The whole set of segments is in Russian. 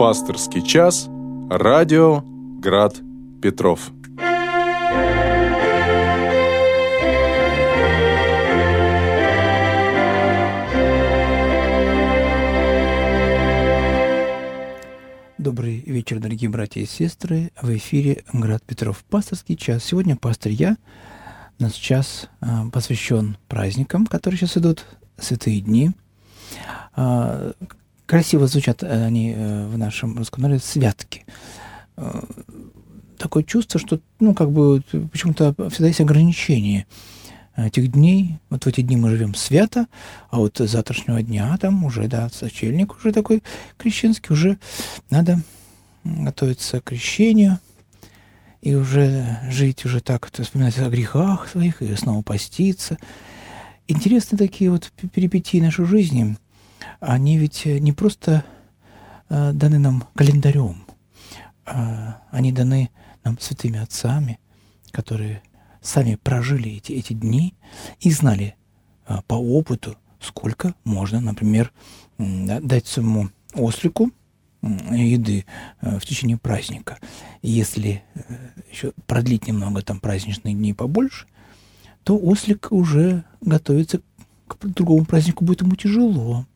Пасторский час. Радио Град Петров. Добрый вечер, дорогие братья и сестры. В эфире Град Петров. Пасторский час. Сегодня пастор я. У нас час а, посвящен праздникам, которые сейчас идут, святые дни. А, красиво звучат они э, в нашем русском народе святки. А, такое чувство, что, ну, как бы, почему-то всегда есть ограничения этих дней. Вот в эти дни мы живем свято, а вот с завтрашнего дня там уже, да, сочельник уже такой крещенский, уже надо готовиться к крещению и уже жить уже так, вот, вспоминать о грехах своих и снова поститься. Интересные такие вот перипетии нашей жизни, они ведь не просто э, даны нам календарем, а они даны нам святыми отцами, которые сами прожили эти, эти дни и знали а, по опыту, сколько можно, например, да, дать своему ослику еды а, в течение праздника. Если э, еще продлить немного там праздничные дни побольше, то ослик уже готовится к другому празднику, будет ему тяжело.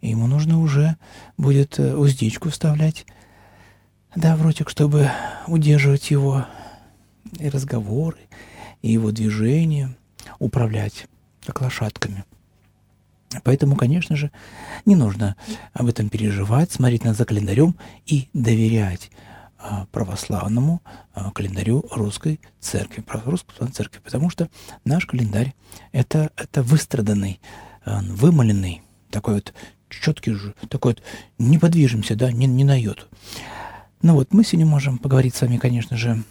И ему нужно уже будет э, уздечку вставлять, да, в ротик, чтобы удерживать его и разговоры, и его движения управлять, как лошадками. Поэтому, конечно же, не нужно об этом переживать, смотреть на за календарем и доверять а, православному а, календарю русской церкви, русской церкви, потому что наш календарь это, это выстраданный, а, вымоленный, такой вот четкий же, такой вот не подвижимся, да, не, не на йоту. Ну вот, мы сегодня можем поговорить с вами, конечно же,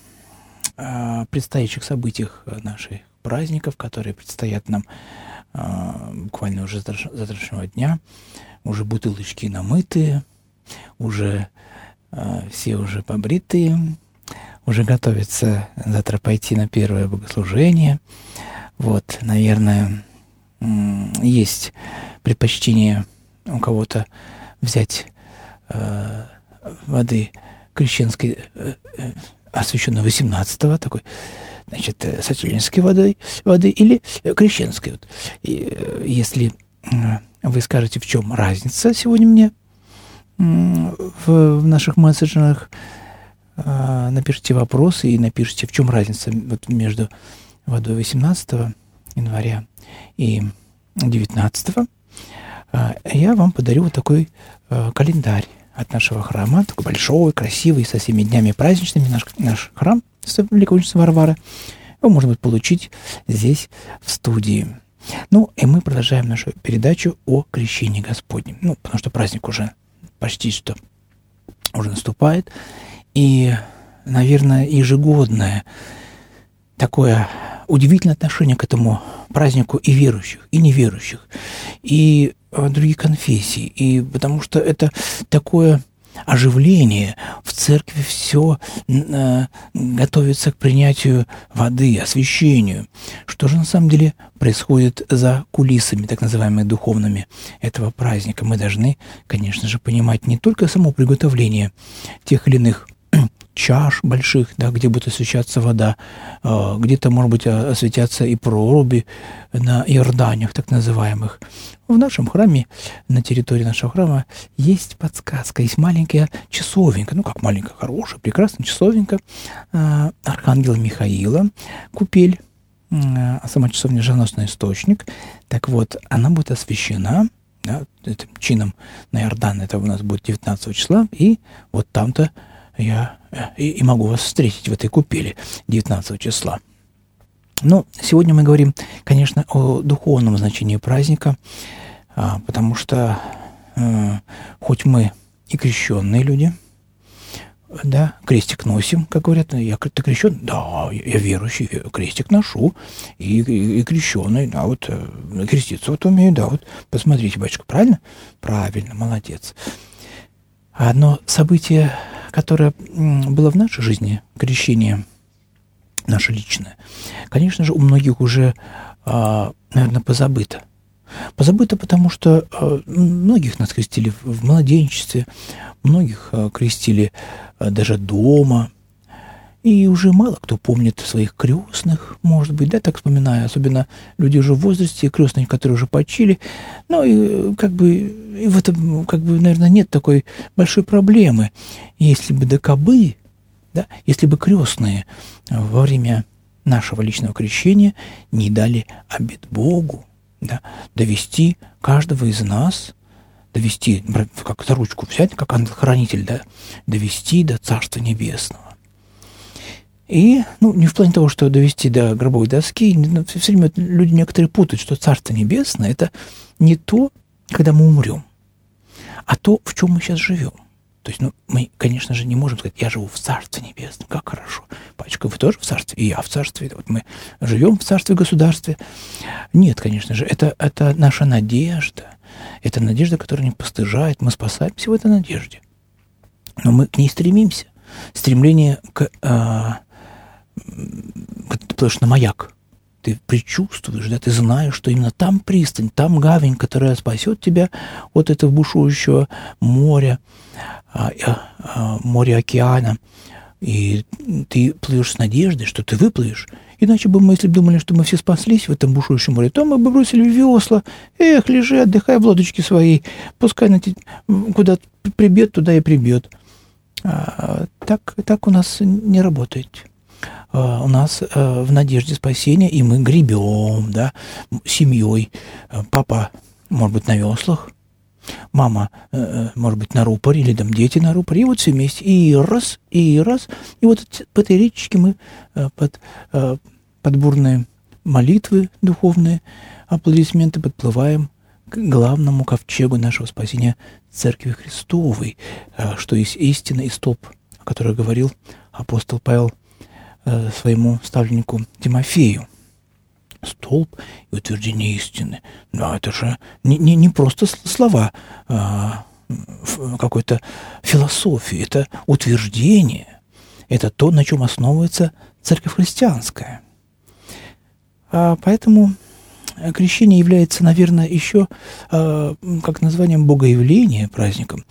о предстоящих событиях наших праздников, которые предстоят нам э, буквально уже с завтрашнего дня. Уже бутылочки намытые, уже э, все уже побритые, уже готовятся завтра пойти на первое богослужение. Вот, наверное, есть предпочтение у кого-то взять э, воды крещенской э, э освященной 18-го, такой, значит, э, сочельнической водой, воды или э, крещенской. Вот. И, э, если вы скажете, в чем разница сегодня мне в, в наших мессенджерах, напишите вопросы и напишите, в чем разница вот между водой 18 января и 19 я вам подарю вот такой календарь от нашего храма, такой большой, красивый, со всеми днями праздничными, наш, наш храм Великомученицы Варвары, его можно будет получить здесь, в студии. Ну, и мы продолжаем нашу передачу о крещении Господнем. Ну, потому что праздник уже почти что уже наступает. И, наверное, ежегодное такое удивительное отношение к этому празднику и верующих, и неверующих, и э, других конфессий. И потому что это такое оживление, в церкви все э, готовится к принятию воды, освящению. Что же на самом деле происходит за кулисами, так называемыми духовными этого праздника? Мы должны, конечно же, понимать не только само приготовление тех или иных чаш больших, да, где будет освещаться вода, а, где-то, может быть, осветятся и проруби на Иорданиях, так называемых. В нашем храме, на территории нашего храма, есть подсказка, есть маленькая часовенька, ну как маленькая, хорошая, прекрасная часовенька а, Архангела Михаила, купель, а сама часовня Жаносный источник. Так вот, она будет освящена да, этим чином на Иордан, это у нас будет 19 числа, и вот там-то я э, и, и могу вас встретить в этой купели 19 числа. Ну, сегодня мы говорим, конечно, о духовном значении праздника, а, потому что э, хоть мы и крещенные люди, да, крестик носим, как говорят, я ты крещен, да, я верующий, крестик ношу, и, и, и крещеный, да, вот э, креститься вот умею, да, вот посмотрите, батюшка, правильно? Правильно, молодец. Одно событие которое было в нашей жизни, крещение наше личное, конечно же, у многих уже, а, наверное, позабыто. Позабыто, потому что э, многих нас крестили в младенчестве, многих э, крестили даже дома. И уже мало кто помнит своих крестных, может быть, да, так вспоминая, особенно люди уже в возрасте, крестные, которые уже почили. Ну, и как бы и в этом, как бы, наверное, нет такой большой проблемы. Если бы до кобы, да, если бы крестные во время нашего личного крещения не дали обет Богу, да, довести каждого из нас, довести, как за ручку взять, как ангел-хранитель, да, довести до Царства Небесного. И, ну, не в плане того, что довести до гробовой доски, но все время люди некоторые путают, что Царство Небесное – это не то, когда мы умрем, а то, в чем мы сейчас живем. То есть, ну, мы, конечно же, не можем сказать, я живу в Царстве Небесном, как хорошо. Пачка, вы тоже в Царстве, и я в Царстве. Вот мы живем в Царстве Государстве. Нет, конечно же, это, это наша надежда. Это надежда, которая не постыжает. Мы спасаемся в этой надежде. Но мы к ней стремимся. Стремление к... А, ты плывешь на маяк. Ты предчувствуешь, да, ты знаешь, что именно там пристань, там гавань, которая спасет тебя от этого бушующего моря, а, а, море океана, и ты плывешь с надеждой, что ты выплывешь. Иначе бы мы, если бы думали, что мы все спаслись в этом бушующем море, то мы бы бросили весла. Эх, лежи, отдыхай в лодочке своей. Пускай на куда прибьет, туда и прибьет. А, так, так у нас не работает. А, у нас а, в надежде спасения, и мы гребем, да, семьей. Папа, может быть, на веслах, мама, э, э, может быть, на рупоре, или там дети на рупоре, и вот все вместе, и раз, и раз, и вот по этой речке мы э, под, под бурные молитвы духовные, аплодисменты подплываем к главному ковчегу нашего спасения Церкви Христовой, что есть истина и столб, о котором говорил апостол Павел своему ставленнику Тимофею столб и утверждение истины. Но это же не, не, не просто слова а, какой-то философии, это утверждение, это то, на чем основывается церковь христианская. А поэтому крещение является, наверное, еще а, как названием богоявления праздником,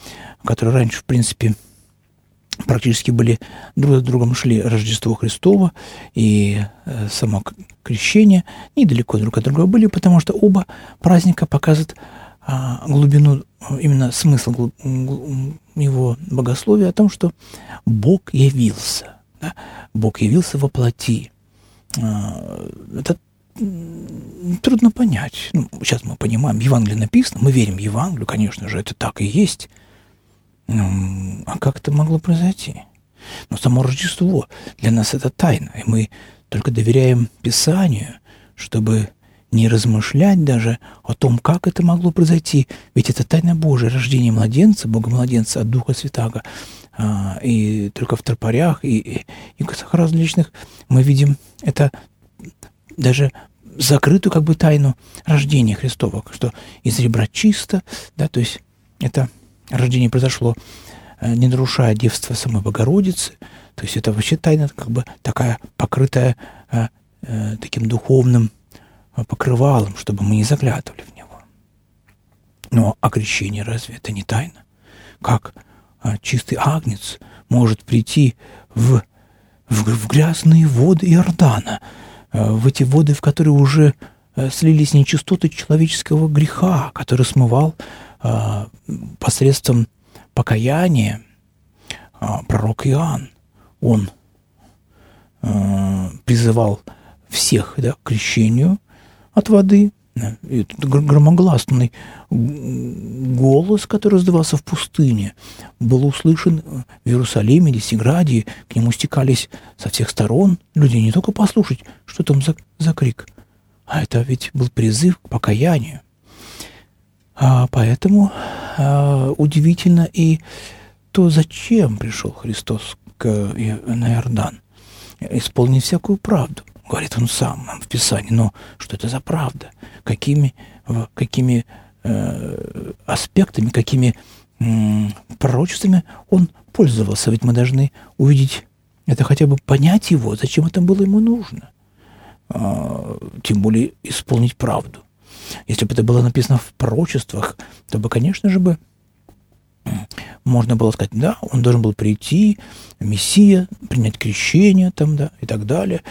который раньше, в принципе, практически были друг за другом шли Рождество Христово и э, само крещение, недалеко друг от друга были, потому что оба праздника показывают а, глубину, именно смысл его богословия о том, что Бог явился. Да? Бог явился во плоти. А, это трудно понять. Ну, сейчас мы понимаем, Евангелие написано, мы верим Евангелию, конечно же, это так и есть – а как это могло произойти? Но само Рождество для нас это тайна, и мы только доверяем Писанию, чтобы не размышлять даже о том, как это могло произойти. Ведь это тайна Божия, рождение младенца, Бога младенца от Духа Святаго. А, и только в тропарях и, и, и различных мы видим это даже закрытую как бы тайну рождения Христова, что из ребра чисто, да, то есть это рождение произошло, э, не нарушая девства самой Богородицы. То есть это вообще тайна как бы такая покрытая э, э, таким духовным э, покрывалом, чтобы мы не заглядывали в него. Но а крещение разве это не тайна? Как э, чистый агнец может прийти в, в, в грязные воды Иордана, э, в эти воды, в которые уже э, слились нечистоты человеческого греха, который смывал посредством покаяния а, пророк Иоанн, он а, призывал всех да, к крещению от воды. И этот громогласный голос, который раздавался в пустыне, был услышан в Иерусалиме, Десиграде, к нему стекались со всех сторон люди не только послушать, что там за, за крик, а это ведь был призыв к покаянию. А, поэтому а, удивительно и то, зачем пришел Христос к, на Иордан. Исполнить всякую правду, говорит он сам в Писании. Но что это за правда? Какими, какими э, аспектами, какими э, пророчествами он пользовался? Ведь мы должны увидеть это хотя бы понять его, зачем это было ему нужно. Э, тем более исполнить правду. Если бы это было написано в пророчествах, то бы, конечно же, бы можно было сказать, да, он должен был прийти, Мессия, принять крещение там, да, и так далее.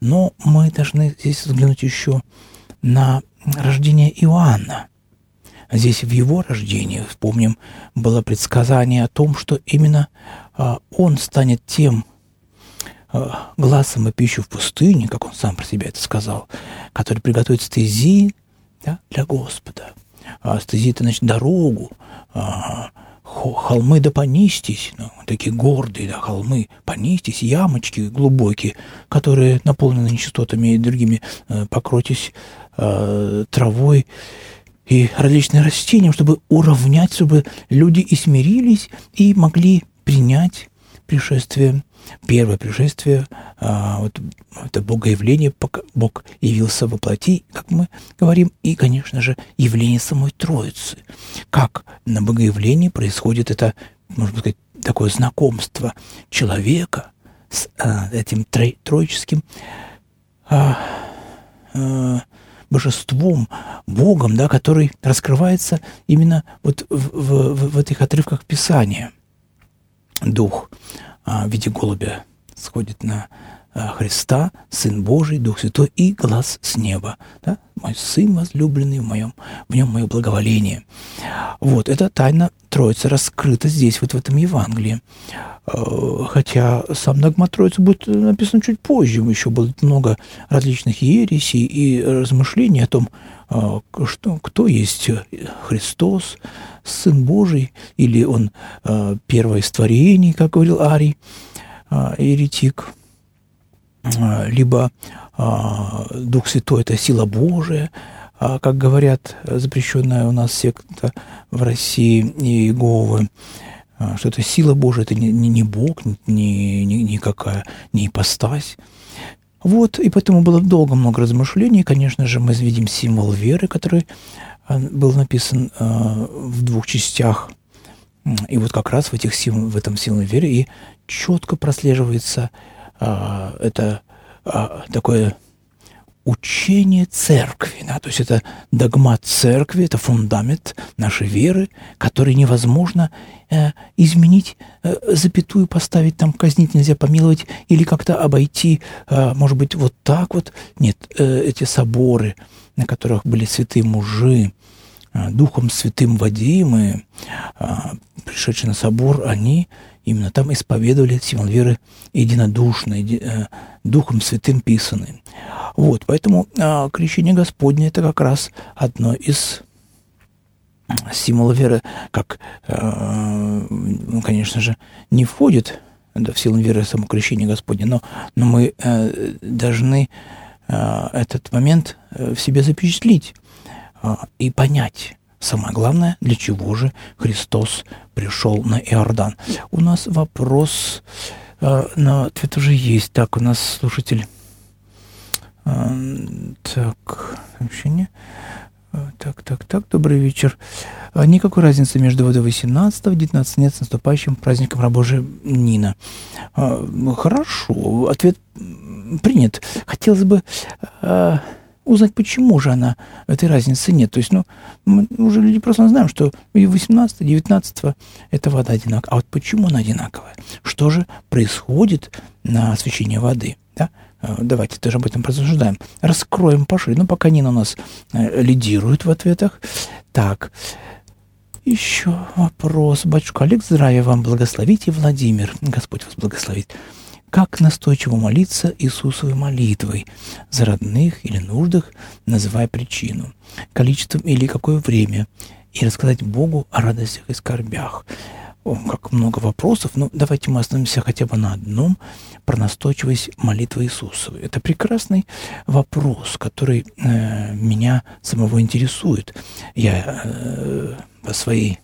Но мы должны здесь взглянуть еще на рождение Иоанна. Здесь в его рождении, вспомним, было предсказание о том, что именно а, он станет тем а, глазом и пищу в пустыне, как он сам про себя это сказал, который приготовит стези да, для Господа. А значит, дорогу, а, холмы да понистись, ну, такие гордые да, холмы, понистись, ямочки глубокие, которые наполнены нечистотами и другими, э, покройтесь э, травой и различными растениями, чтобы уравнять, чтобы люди и смирились, и могли принять пришествие первое пришествие, а, вот это богоявление, Бог явился во плоти, как мы говорим, и, конечно же, явление самой Троицы. Как на богоявлении происходит это, можно сказать, такое знакомство человека с а, этим троическим а, а, божеством, Богом, да, который раскрывается именно вот в, в, в этих отрывках Писания. Дух в виде голубя сходит на а, Христа, Сын Божий, Дух Святой и глаз с неба. Да? Мой Сын возлюбленный, в, моем, в нем мое благоволение. Вот, эта тайна Троицы раскрыта здесь, вот в этом Евангелии. А, хотя сам догмат Троицы будет написан чуть позже. Еще будет много различных ересей и размышлений о том, что, кто есть Христос, Сын Божий, или он э, первое из творений, как говорил Арий, э, еретик, э, либо э, Дух Святой – это сила Божия, а, как говорят, запрещенная у нас секта в России Иеговы, что это сила Божия, это не, не, не Бог, не, не, никакая, не ипостась. Вот, и поэтому было долго много размышлений. Конечно же, мы видим символ веры, который был написан в двух частях. И вот как раз в, этих сил, в этом силной вере и четко прослеживается это э, такое учение церкви. Да? То есть это догмат церкви, это фундамент нашей веры, который невозможно э, изменить, э, запятую поставить, там казнить нельзя, помиловать или как-то обойти, э, может быть, вот так вот. Нет, э, эти соборы – на которых были святые мужи, а, Духом Святым водимые, а, пришедшие на собор, они именно там исповедовали символ веры единодушно, э, Духом Святым писанный. Вот, поэтому а, крещение Господне – это как раз одно из символов веры, как, ну, конечно же, не входит да, в силу веры само крещение Господне, но, но мы э, должны Э, этот момент э, в себе запечатлить э, и понять, самое главное, для чего же Христос пришел на Иордан. У нас вопрос на ответ уже есть. Так, у нас слушатель... Так, сообщение. Так, так, так, добрый вечер. Никакой разницы между водой 18 и 19 нет с наступающим праздником рабожия Нина. Хорошо, ответ принят. Хотелось бы э, узнать, почему же она этой разницы нет. То есть, ну, мы уже люди просто знаем, что и 18 19 это вода одинаковая. А вот почему она одинаковая? Что же происходит на освещении воды? Да? Э, давайте тоже об этом порассуждаем. Раскроем пошире. Ну, пока Нина у нас э, лидирует в ответах. Так, еще вопрос. Батюшка Олег, здравия вам, благословите, Владимир. Господь вас благословит как настойчиво молиться Иисусовой молитвой за родных или нуждах, называя причину, количеством или какое время, и рассказать Богу о радостях и скорбях. О, как много вопросов, но давайте мы остановимся хотя бы на одном, про настойчивость молитвы Иисусовой. Это прекрасный вопрос, который э, меня самого интересует. Я э, по своей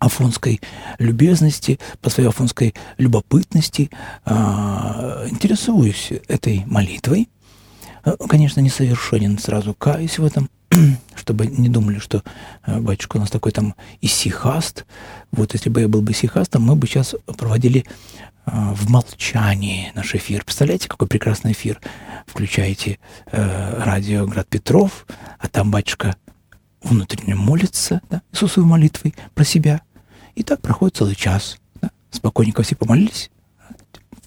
афонской любезности, по своей афонской любопытности э, интересуюсь этой молитвой. А, конечно, несовершенен, сразу каюсь в этом, чтобы не думали, что э, батюшка у нас такой там исихаст. Вот если бы я был бы исихастом, мы бы сейчас проводили э, в молчании наш эфир. Представляете, какой прекрасный эфир? Включаете э, радио Град Петров, а там батюшка внутренне молится да, Иисусовой молитвой про себя. И так проходит целый час. Да? Спокойненько все помолились,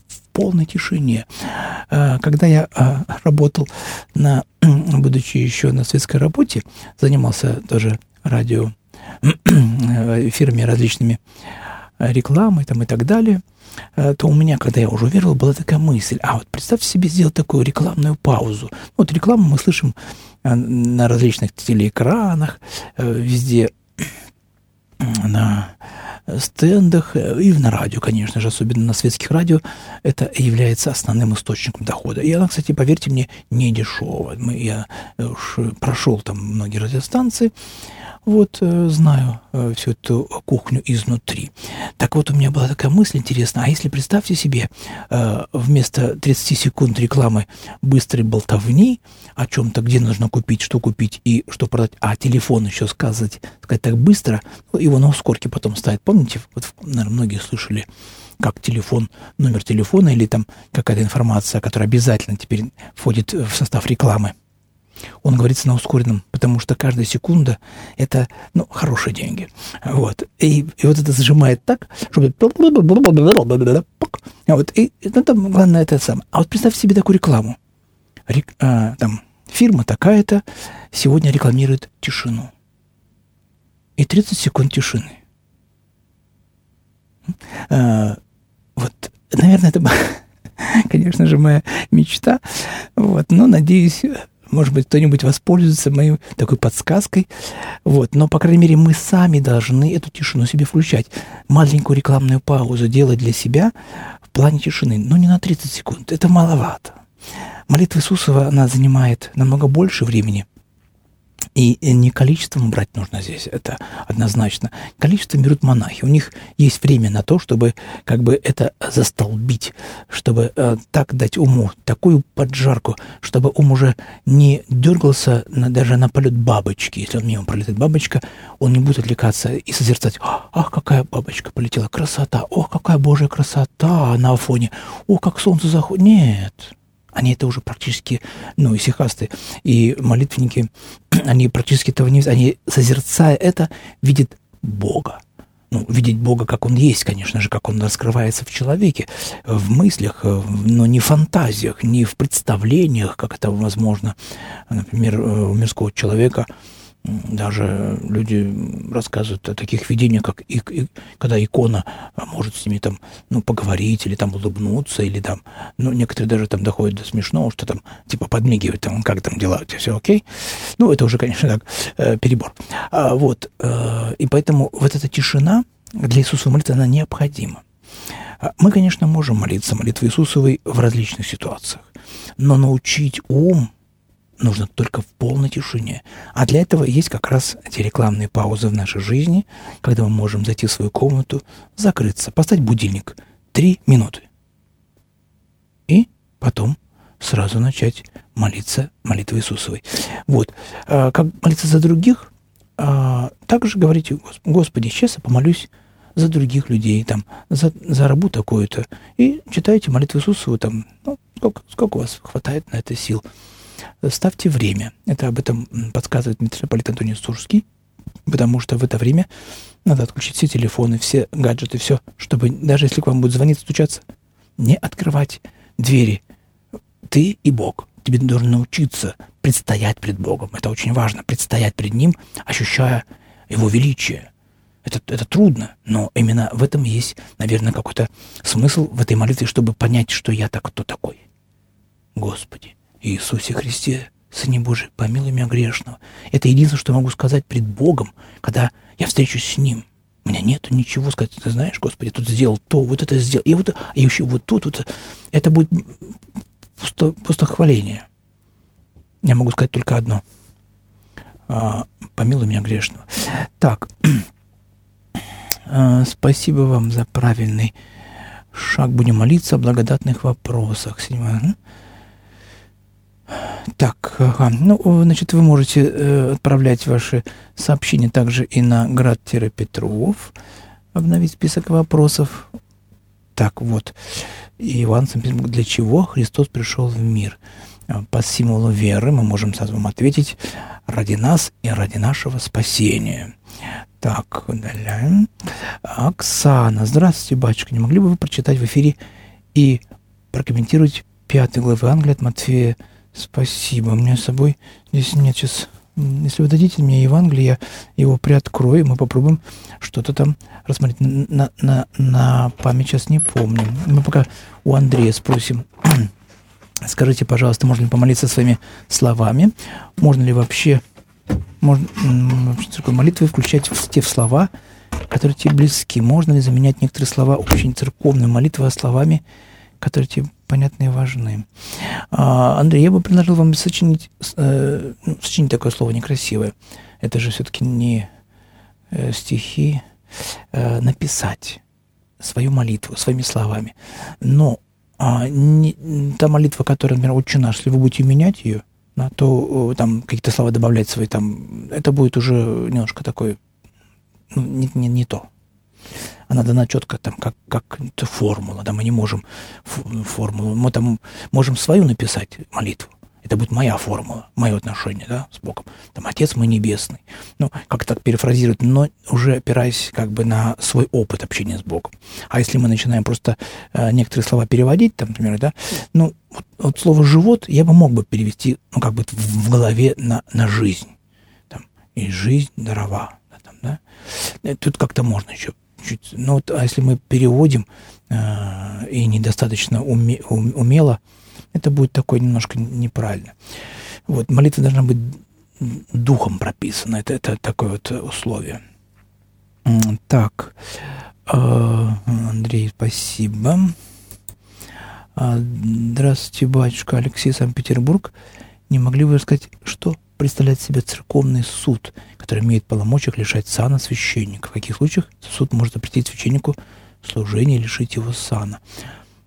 в полной тишине. Э, когда я э, работал, на, будучи еще на светской работе, занимался тоже радио эфирами различными э, рекламой там и так далее, то у меня, когда я уже уверовал, была такая мысль, а вот представьте себе сделать такую рекламную паузу. Вот рекламу мы слышим на различных телеэкранах, везде на стендах и на радио, конечно же, особенно на светских радио, это является основным источником дохода. И она, кстати, поверьте мне, не дешевая. Я уж прошел там многие радиостанции, вот э, знаю э, всю эту кухню изнутри. Так вот, у меня была такая мысль интересная, а если представьте себе, э, вместо 30 секунд рекламы быстрой болтовни о чем-то, где нужно купить, что купить и что продать, а телефон еще сказать, сказать так быстро, ну, его на ускорке потом ставят. Помните, вот, наверное, многие слышали, как телефон, номер телефона или там какая-то информация, которая обязательно теперь входит в состав рекламы – он говорится на ускоренном, потому что каждая секунда – это, ну, хорошие деньги. Вот. И, и вот это зажимает так, чтобы... Вот. И ну, там, главное, это самое. А вот представьте себе такую рекламу. Рек, а, там, фирма такая-то сегодня рекламирует тишину. И 30 секунд тишины. А, вот, наверное, это, конечно же, моя мечта. Вот, но, надеюсь, может быть, кто-нибудь воспользуется моей такой подсказкой. Вот. Но, по крайней мере, мы сами должны эту тишину себе включать. Маленькую рекламную паузу делать для себя в плане тишины. Но не на 30 секунд. Это маловато. Молитва Иисусова, она занимает намного больше времени – и не количеством брать нужно здесь, это однозначно. Количеством берут монахи. У них есть время на то, чтобы как бы это застолбить, чтобы э, так дать уму такую поджарку, чтобы ум уже не дергался на, даже на полет бабочки. Если он мимо пролетает бабочка, он не будет отвлекаться и созерцать. Ах, какая бабочка полетела, красота! Ох, какая божья красота на фоне! Ох, как солнце заходит! Нет! Они это уже практически, ну, исихасты и молитвенники, они практически этого не. Они, созерцая это, видят Бога. Ну, видеть Бога, как Он есть, конечно же, как Он раскрывается в человеке, в мыслях, но не в фантазиях, не в представлениях, как это возможно, например, у мирского человека – даже люди рассказывают о таких видениях, как и, и, когда икона может с ними там, ну, поговорить или там улыбнуться, или там, ну, некоторые даже там доходят до смешного, что там, типа, подмигивают, там, как там дела, у тебя все окей? Ну, это уже, конечно, так, э, перебор. А, вот, э, и поэтому вот эта тишина для Иисуса молитвы, она необходима. А мы, конечно, можем молиться молитвой Иисусовой в различных ситуациях, но научить ум – нужно только в полной тишине. А для этого есть как раз эти рекламные паузы в нашей жизни, когда мы можем зайти в свою комнату, закрыться, поставить будильник. Три минуты. И потом сразу начать молиться молитвой Иисусовой. Вот. А, как молиться за других, а, также говорите, Господи, сейчас я помолюсь за других людей, там, за, за рабу такую-то. И читайте молитву Иисусову, там, ну, сколько, сколько у вас хватает на это сил ставьте время. Это об этом подсказывает митрополит Антоний Сурский, потому что в это время надо отключить все телефоны, все гаджеты, все, чтобы даже если к вам будет звонить, стучаться, не открывать двери. Ты и Бог. Тебе должен научиться предстоять пред Богом. Это очень важно, предстоять пред Ним, ощущая Его величие. Это, это трудно, но именно в этом есть, наверное, какой-то смысл в этой молитве, чтобы понять, что я так кто такой. Господи, Иисусе Христе, Сыне Божий, помилуй меня грешного. Это единственное, что могу сказать пред Богом, когда я встречусь с Ним. У меня нет ничего сказать. Ты знаешь, Господи, тут сделал то, вот это сделал, и вот и еще вот тут, вот. Это будет пусто, пустохваление. Я могу сказать только одно. А, помилуй меня грешного. Так, а, спасибо вам за правильный шаг. Будем молиться о благодатных вопросах. Седьмое. Так, ага. ну, значит, вы можете э, отправлять ваши сообщения также и на Град-Петров, обновить список вопросов. Так вот, Иван для чего Христос пришел в мир? По символу веры мы можем сразу вам ответить ради нас и ради нашего спасения. Так, удаляем. Оксана, здравствуйте, батюшка. Не могли бы вы прочитать в эфире и прокомментировать пятой главы Англии от Матфея? Спасибо. У меня с собой здесь нет сейчас если вы дадите мне Евангелие, я его приоткрою, мы попробуем что-то там рассмотреть. На, на, на память сейчас не помню. Мы пока у Андрея спросим. Скажите, пожалуйста, можно ли помолиться своими словами? Можно ли вообще, можно, такой молитвы включать в те слова, которые тебе близки? Можно ли заменять некоторые слова очень церковной молитвой словами, которые тебе понятны и важны. А, Андрей, я бы предложил вам сочинить, э, ну, сочинить такое слово некрасивое. Это же все-таки не э, стихи. Э, написать свою молитву своими словами. Но а, не, та молитва, которая, например, «Отче наш», если вы будете менять ее, да, то там какие-то слова добавлять свои, там, это будет уже немножко такое, ну, не, не, не то она дана четко там, как, как формула, да, мы не можем формулу, мы там можем свою написать молитву, это будет моя формула, мое отношение, да, с Богом. Там Отец мой небесный. Ну, как так перефразировать, но уже опираясь как бы на свой опыт общения с Богом. А если мы начинаем просто э, некоторые слова переводить, там, например, да, ну, вот, вот слово «живот» я бы мог бы перевести, ну, как бы в, в голове на, на жизнь. Там, и жизнь дарова. Да, там, да. Э, тут как-то можно еще чуть. Ну вот, а если мы переводим э, и недостаточно уме, умело, это будет такое немножко неправильно. Вот молитва должна быть духом прописана. Это, это такое вот условие. Так, э, Андрей, спасибо. А, здравствуйте, батюшка Алексей, Санкт-Петербург. Не могли вы рассказать, что представляет себе церковный суд, который имеет полномочия лишать сана священника. В каких случаях суд может запретить священнику служение лишить его сана?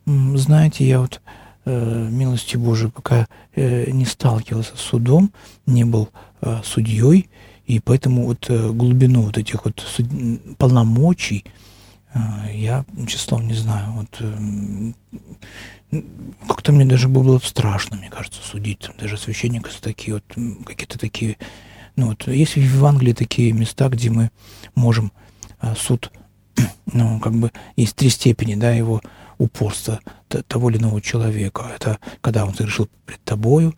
Знаете, я вот э, милости Божией пока э, не сталкивался с судом, не был э, судьей, и поэтому вот э, глубину вот этих вот полномочий я, числом не знаю, вот э, как-то мне даже было страшно, мне кажется, судить там, даже священника такие вот какие-то такие... Ну вот есть в Евангелии такие места, где мы можем а, суд, ну как бы есть три степени, да, его упорства того или иного человека. Это когда он совершил пред тобою,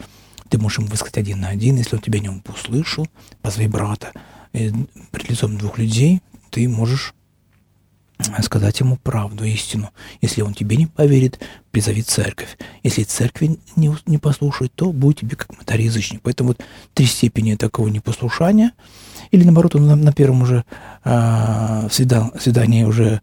ты можешь ему высказать один на один, если он тебя не услышал, позови брата. И пред лицом двух людей ты можешь сказать ему правду, истину. Если он тебе не поверит, призови церковь. Если церковь не, не послушает, то будет тебе как моторизочник. Поэтому вот три степени такого непослушания, или наоборот, он на, на первом уже э, свидан, свидании уже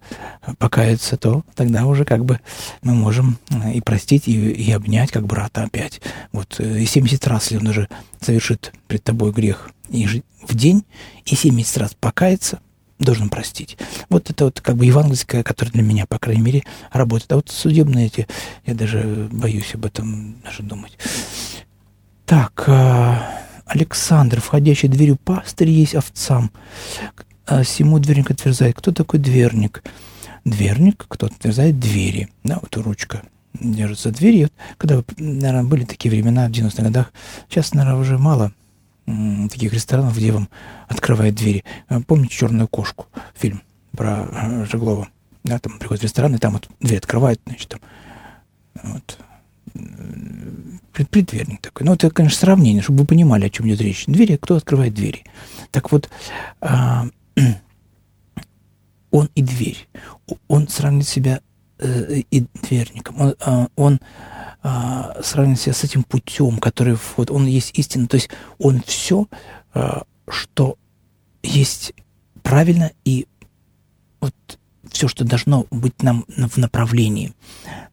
покается, то тогда уже как бы мы можем и простить, и, и обнять как брата опять. Вот э, и 70 раз, если он уже совершит пред тобой грех и в день, и 70 раз покается, должен простить. Вот это вот как бы евангельское, которое для меня, по крайней мере, работает. А вот судебные эти, я даже боюсь об этом даже думать. Так, а, Александр, входящий дверью пастырь есть овцам. А, Сему дверник отверзает. Кто такой дверник? Дверник, кто отверзает двери. Да, вот ручка держится двери. Вот, когда, наверное, были такие времена в 90-х годах, сейчас, наверное, уже мало таких ресторанов, где вам открывают двери. Э, помните «Черную кошку» фильм про э, Жеглова? Да, там приходит в ресторан, и там вот дверь открывают, значит, там вот, преддверник такой. Ну, это, конечно, сравнение, чтобы вы понимали, о чем идет речь. Двери, кто открывает двери? Так вот, а, он и дверь. Он сравнит себя э, и дверником. Он, а, он а, сравнивать себя с этим путем, который вот он есть истина, то есть он все, а, что есть правильно и вот все, что должно быть нам в направлении.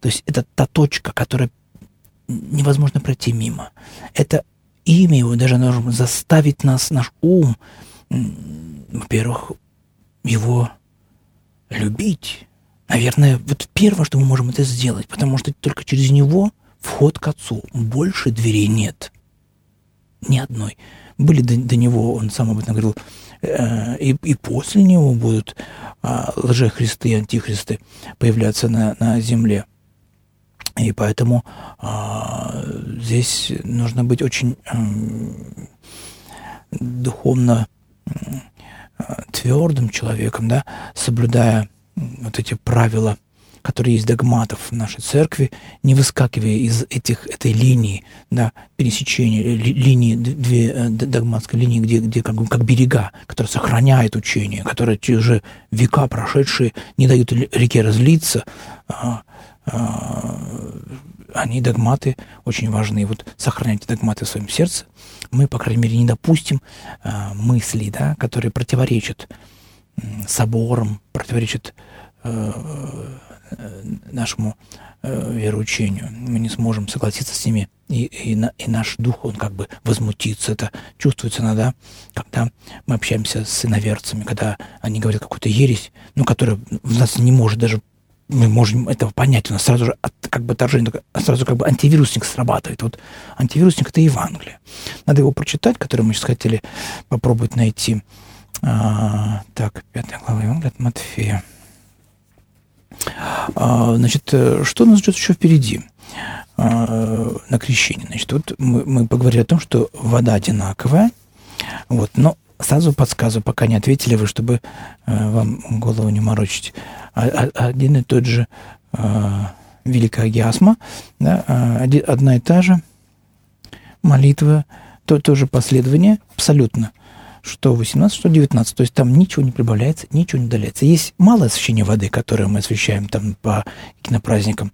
То есть это та точка, которая невозможно пройти мимо. Это имя его даже должно заставить нас, наш ум, во-первых, его любить. Наверное, вот первое, что мы можем это сделать, потому что только через него вход к Отцу. Больше дверей нет. Ни одной. были до, до него, он сам об этом говорил, э, и, и после него будут э, лжехристы и антихристы появляться на, на земле. И поэтому э, здесь нужно быть очень э, духовно э, твердым человеком, да, соблюдая вот эти правила которые есть догматов в нашей церкви, не выскакивая из этих, этой линии, да, пересечения, ли, линии, две э, догматской линии, где, где как, как берега, которые сохраняют учение, которые уже века прошедшие не дают реке разлиться, а, а, они, догматы, очень важны. Вот сохранять догматы в своем сердце. Мы, по крайней мере, не допустим а, мыслей, да, которые противоречат соборам, противоречат э, Э, нашему э, вероучению. Мы не сможем согласиться с ними, и, и, на, и наш дух, он как бы возмутится. Это чувствуется иногда, когда мы общаемся с иноверцами, когда они говорят какую-то ересь, ну, которая в нас не может даже мы можем этого понять, у нас сразу же от, как бы отторжение, сразу как бы антивирусник срабатывает. Вот антивирусник это Евангелие. Надо его прочитать, который мы сейчас хотели попробовать найти. А, так, пятая глава Евангелия от Матфея. А, значит, э, что нас ждет еще впереди а, на крещении? Значит, вот мы, мы поговорили о том, что вода одинаковая, вот, но сразу подсказываю, пока не ответили вы, чтобы э, вам голову не морочить. А, один и тот же великая гиасма, да, одна и та же молитва, то, то же последование, абсолютно – что 18, что 19. То есть там ничего не прибавляется, ничего не удаляется. Есть малое освещение воды, которое мы освещаем там по кинопраздникам.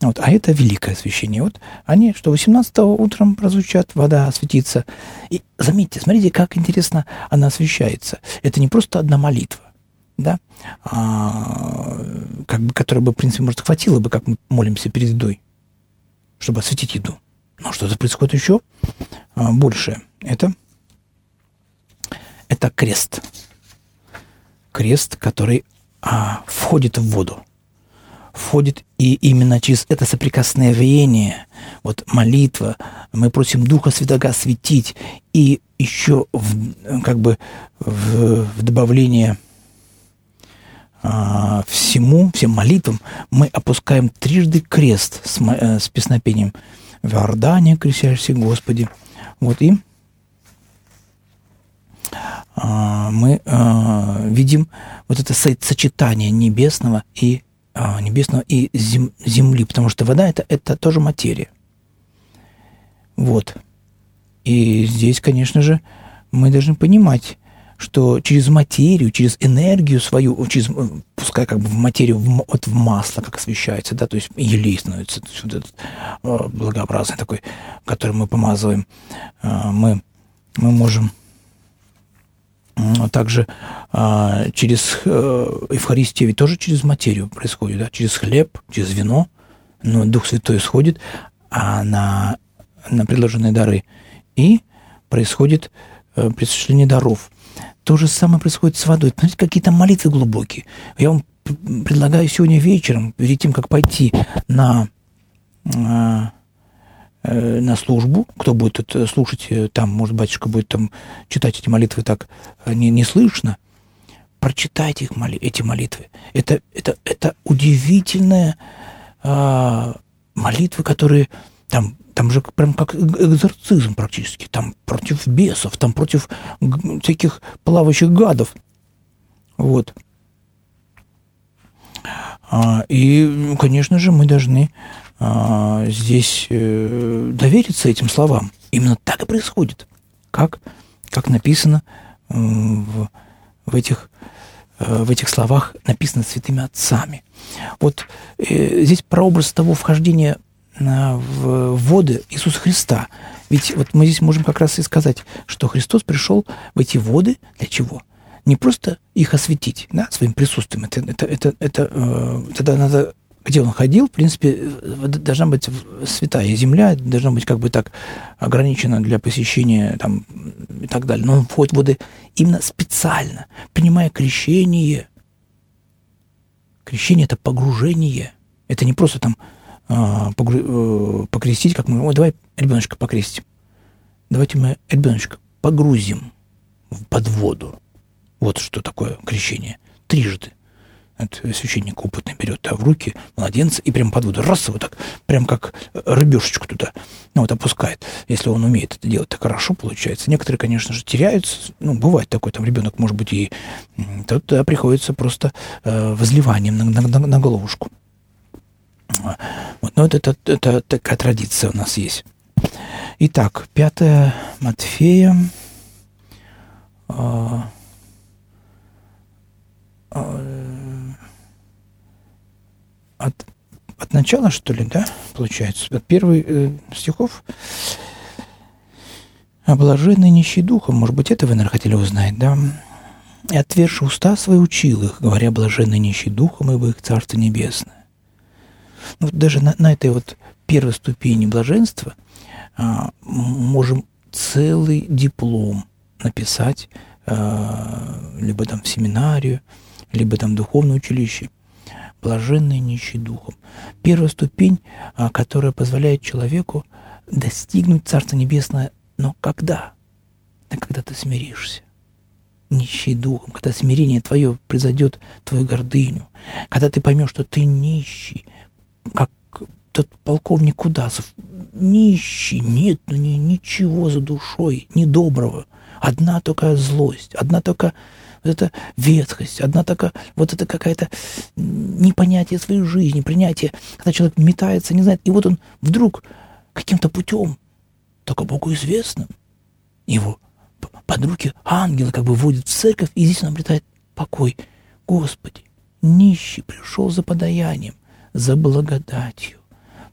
Вот, а это великое освещение. Вот они, что 18 утром прозвучат, вода осветится. И заметьте, смотрите, как интересно она освещается. Это не просто одна молитва, да, а, как бы, которая бы, в принципе, может, хватило бы, как мы молимся перед едой, чтобы осветить еду. Но что-то происходит еще а, большее. Это это крест. Крест, который а, входит в воду. Входит и именно через это соприкосновение, вот молитва, мы просим Духа Святого осветить и еще в, как бы в, в добавление а, всему, всем молитвам мы опускаем трижды крест с, э, с песнопением «В Иордане крестящийся Господи». Вот и мы а, видим вот это сочетание небесного и а, небесного и зем, земли, потому что вода это, это тоже материя. Вот. И здесь, конечно же, мы должны понимать, что через материю, через энергию свою, через, э, пускай как бы в материю, в, вот в масло как освещается, да, то есть елей становится, вот этот благообразный такой, который мы помазываем, мы, мы можем также а, через э, Евхаристию ведь тоже через материю происходит, да? через хлеб, через вино, но Дух Святой сходит а на, на предложенные дары, и происходит э, присуществление даров. То же самое происходит с водой. Смотрите, какие-то молитвы глубокие. Я вам предлагаю сегодня вечером, перед тем, как пойти на Э, на службу, кто будет это слушать, э, там, может, батюшка будет там читать эти молитвы так э, не, не слышно, прочитайте их, моли, эти молитвы. Это, это, это удивительная а, молитвы, которые там, там же прям как экзорцизм практически, там против бесов, там против всяких плавающих гадов. Вот. А, и, конечно же, мы должны здесь э, довериться этим словам. Именно так и происходит. Как, как написано в, в, этих, э, в этих словах, написано святыми отцами. Вот э, здесь прообраз того вхождения в воды Иисуса Христа. Ведь вот мы здесь можем как раз и сказать, что Христос пришел в эти воды для чего? Не просто их осветить да, своим присутствием. Это, это, это, это, э, тогда надо где он ходил, в принципе, должна быть святая земля, должна быть как бы так ограничена для посещения там, и так далее. Но он входит в воды именно специально, принимая крещение. Крещение – это погружение. Это не просто там а, погру... Э, покрестить, как мы, ой, давай ребеночка покрестим. Давайте мы ребеночка погрузим под воду. Вот что такое крещение. Трижды. Это священник опытный берет в руки младенца и прям под воду, раз его так, прям как рыбешечку туда, ну, вот опускает. Если он умеет это делать, так хорошо получается. Некоторые, конечно же, теряются. Ну, бывает такой, там ребенок, может быть, и тут приходится просто э, возливанием на, на, на, на головушку. Вот, но это, это, это такая традиция у нас есть. Итак, 5 Матфея. Э, э, от, от начала, что ли, да, получается? От первых э, стихов. «А блаженный нищий духом, может быть, это вы, наверное, хотели узнать, да? И отверши уста свои учил их, говоря, блаженный нищий духом, ибо их Царство Небесное. Ну, вот даже на, на этой вот первой ступени блаженства а, можем целый диплом написать, а, либо там в семинарию, либо там в духовное училище – блаженный нищий духом. Первая ступень, а, которая позволяет человеку достигнуть Царства Небесное, но когда? Да когда ты смиришься. Нищий духом, когда смирение твое произойдет твою гордыню, когда ты поймешь, что ты нищий, как тот полковник Кудасов, нищий, нет ну, ни, ничего за душой, ни доброго, одна только злость, одна только вот эта ветхость, одна такая, вот это какая-то непонятие своей жизни, принятие, когда человек метается, не знает, и вот он вдруг каким-то путем, только Богу известным, его под руки ангелы как бы вводят в церковь, и здесь он обретает покой. Господи, нищий пришел за подаянием, за благодатью,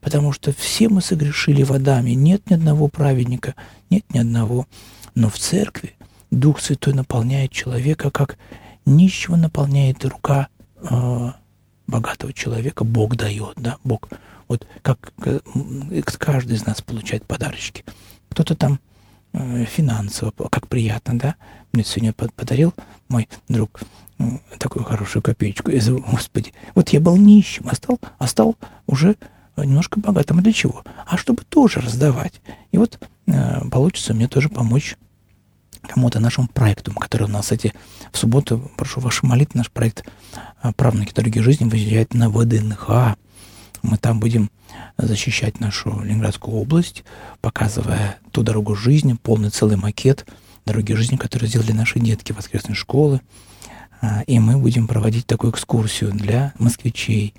потому что все мы согрешили водами, нет ни одного праведника, нет ни одного, но в церкви Дух Святой наполняет человека, как нищего наполняет рука э, богатого человека. Бог дает, да, Бог. Вот как э, каждый из нас получает подарочки. Кто-то там э, финансово, как приятно, да. Мне сегодня подарил мой друг такую хорошую копеечку. Я говорю, Господи, вот я был нищим, а стал, а стал уже немножко богатым. А для чего? А чтобы тоже раздавать. И вот э, получится мне тоже помочь кому-то нашему проекту, который у нас эти в субботу, прошу ваши молитвы, наш проект а, «Правнуки дороги жизни» выезжает на ВДНХ. Мы там будем защищать нашу Ленинградскую область, показывая ту дорогу жизни, полный целый макет дороги жизни, которую сделали наши детки воскресной школы. А, и мы будем проводить такую экскурсию для москвичей.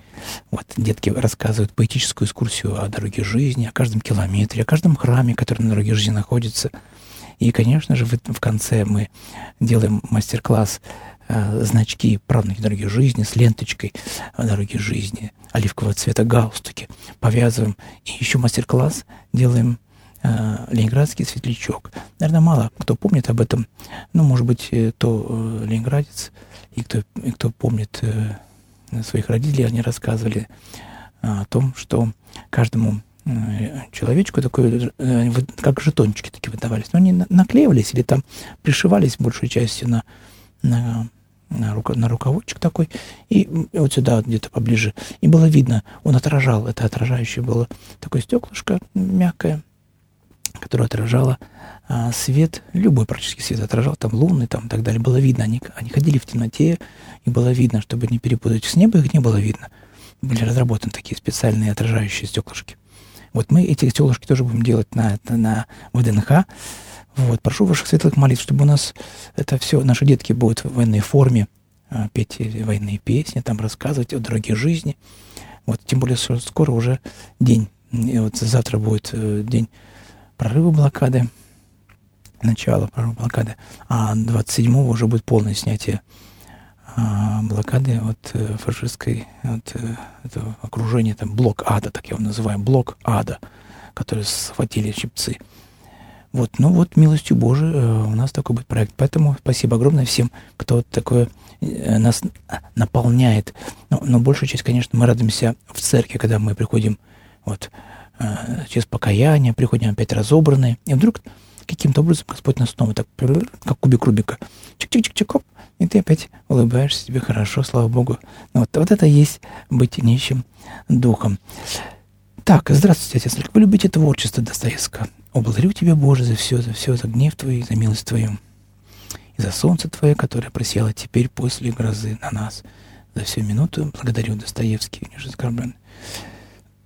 Вот детки рассказывают поэтическую экскурсию о дороге жизни, о каждом километре, о каждом храме, который на дороге жизни находится – и, конечно же, в, в конце мы делаем мастер-класс э, значки «Правнуки дороги жизни» с ленточкой «Дороги жизни», оливкового цвета галстуки. Повязываем. И еще мастер-класс делаем э, «Ленинградский светлячок». Наверное, мало кто помнит об этом. Ну, может быть, э, то э, ленинградец, и кто, и кто помнит э, своих родителей, они рассказывали э, о том, что каждому Э, человечку такой, э, как жетончики такие выдавались. Но они наклеивались или там пришивались большей частью на, на, на, рука, на рукавочек такой, и вот сюда где-то поближе. И было видно, он отражал, это отражающее было такое стеклышко мягкое, которое отражало а, свет, любой практически свет отражал, там лунный, там и так далее. Было видно, они, они ходили в темноте, и было видно, чтобы не перепутать с неба, их не было видно. Были разработаны такие специальные отражающие стеклышки. Вот мы эти телушки тоже будем делать на, на, ВДНХ. Вот, прошу ваших светлых молитв, чтобы у нас это все, наши детки будут в военной форме, а, петь военные песни, там рассказывать о дороге жизни. Вот, тем более, скоро уже день, и вот завтра будет э, день прорыва блокады, начало прорыва блокады, а 27-го уже будет полное снятие блокады от э, фашистской, от э, этого окружения, там, блок ада, так я его называю, блок ада, который схватили щипцы. Вот, ну вот, милостью Божией э, у нас такой будет проект. Поэтому спасибо огромное всем, кто такое нас наполняет. Но, но большая часть, конечно, мы радуемся в церкви, когда мы приходим вот через покаяние, приходим опять разобранные, и вдруг каким-то образом Господь нас снова так, как кубик Рубика, чик-чик-чик-чик, и ты опять улыбаешься, тебе хорошо, слава Богу. Ну, вот, вот это есть быть нищим духом. Так, здравствуйте, отец Олег. Вы любите творчество Достоевского. О, благодарю тебя, Боже, за все, за все, за гнев твой, за милость твою. И за солнце твое, которое просело теперь после грозы на нас. За всю минуту благодарю Достоевский, не оскорблен.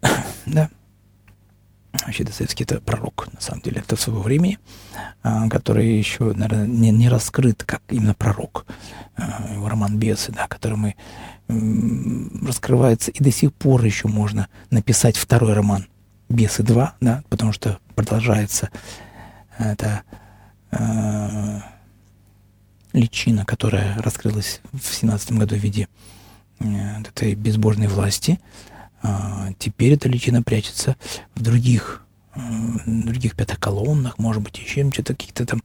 да. Вообще Достоевский это пророк, на самом деле, это своего времени, а, который еще, наверное, не, не раскрыт как именно пророк. А, его роман «Бесы», да, который мы раскрывается, и до сих пор еще можно написать второй роман «Бесы 2», да, потому что продолжается эта э, личина, которая раскрылась в семнадцатом году в виде э, этой безбожной власти. Теперь эта личина прячется в других э, других пятоколоннах, может быть, еще что-то каких-то там.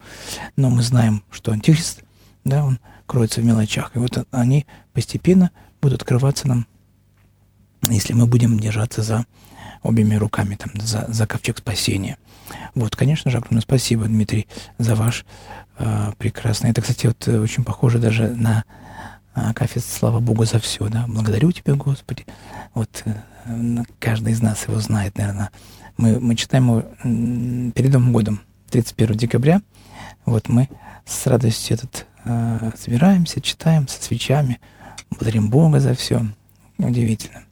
Но мы знаем, что антихрист, да, он кроется в мелочах. И вот они постепенно будут открываться нам, если мы будем держаться за обеими руками, там, за, за ковчег спасения. Вот, конечно же, огромное спасибо, Дмитрий, за ваш э, прекрасный. Это, кстати, вот э, очень похоже даже на Акафист «Слава Богу за все», да. «Благодарю Тебя, Господи». Вот э, каждый из нас его знает, наверное. Мы, мы читаем его перед Новым годом, 31 декабря. Вот мы с радостью этот э, собираемся, читаем со свечами – Благодарим Бога за все. Удивительно.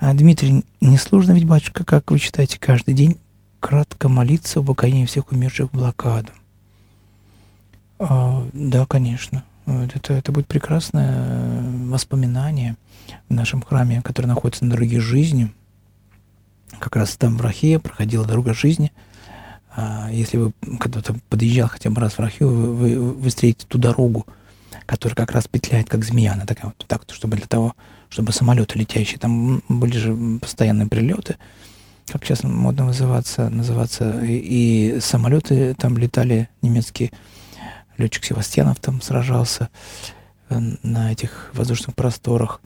А, Дмитрий, несложно ведь, батюшка, как вы читаете каждый день, кратко молиться об укорении всех умерших в блокаду? А, да, конечно. Это, это будет прекрасное э, воспоминание в нашем храме, который находится на дороге жизни. Как раз там в Рахе проходила дорога жизни. А, если вы когда-то подъезжал хотя бы раз в Рахе, вы, вы, вы встретите ту дорогу, которая как раз петляет, как змея. Она такая вот, так, чтобы для того, чтобы самолеты летящие, там были же постоянные прилеты, как сейчас модно называться, называться, и, и самолеты там летали немецкие, летчик Севастьянов там сражался э, на этих воздушных просторах.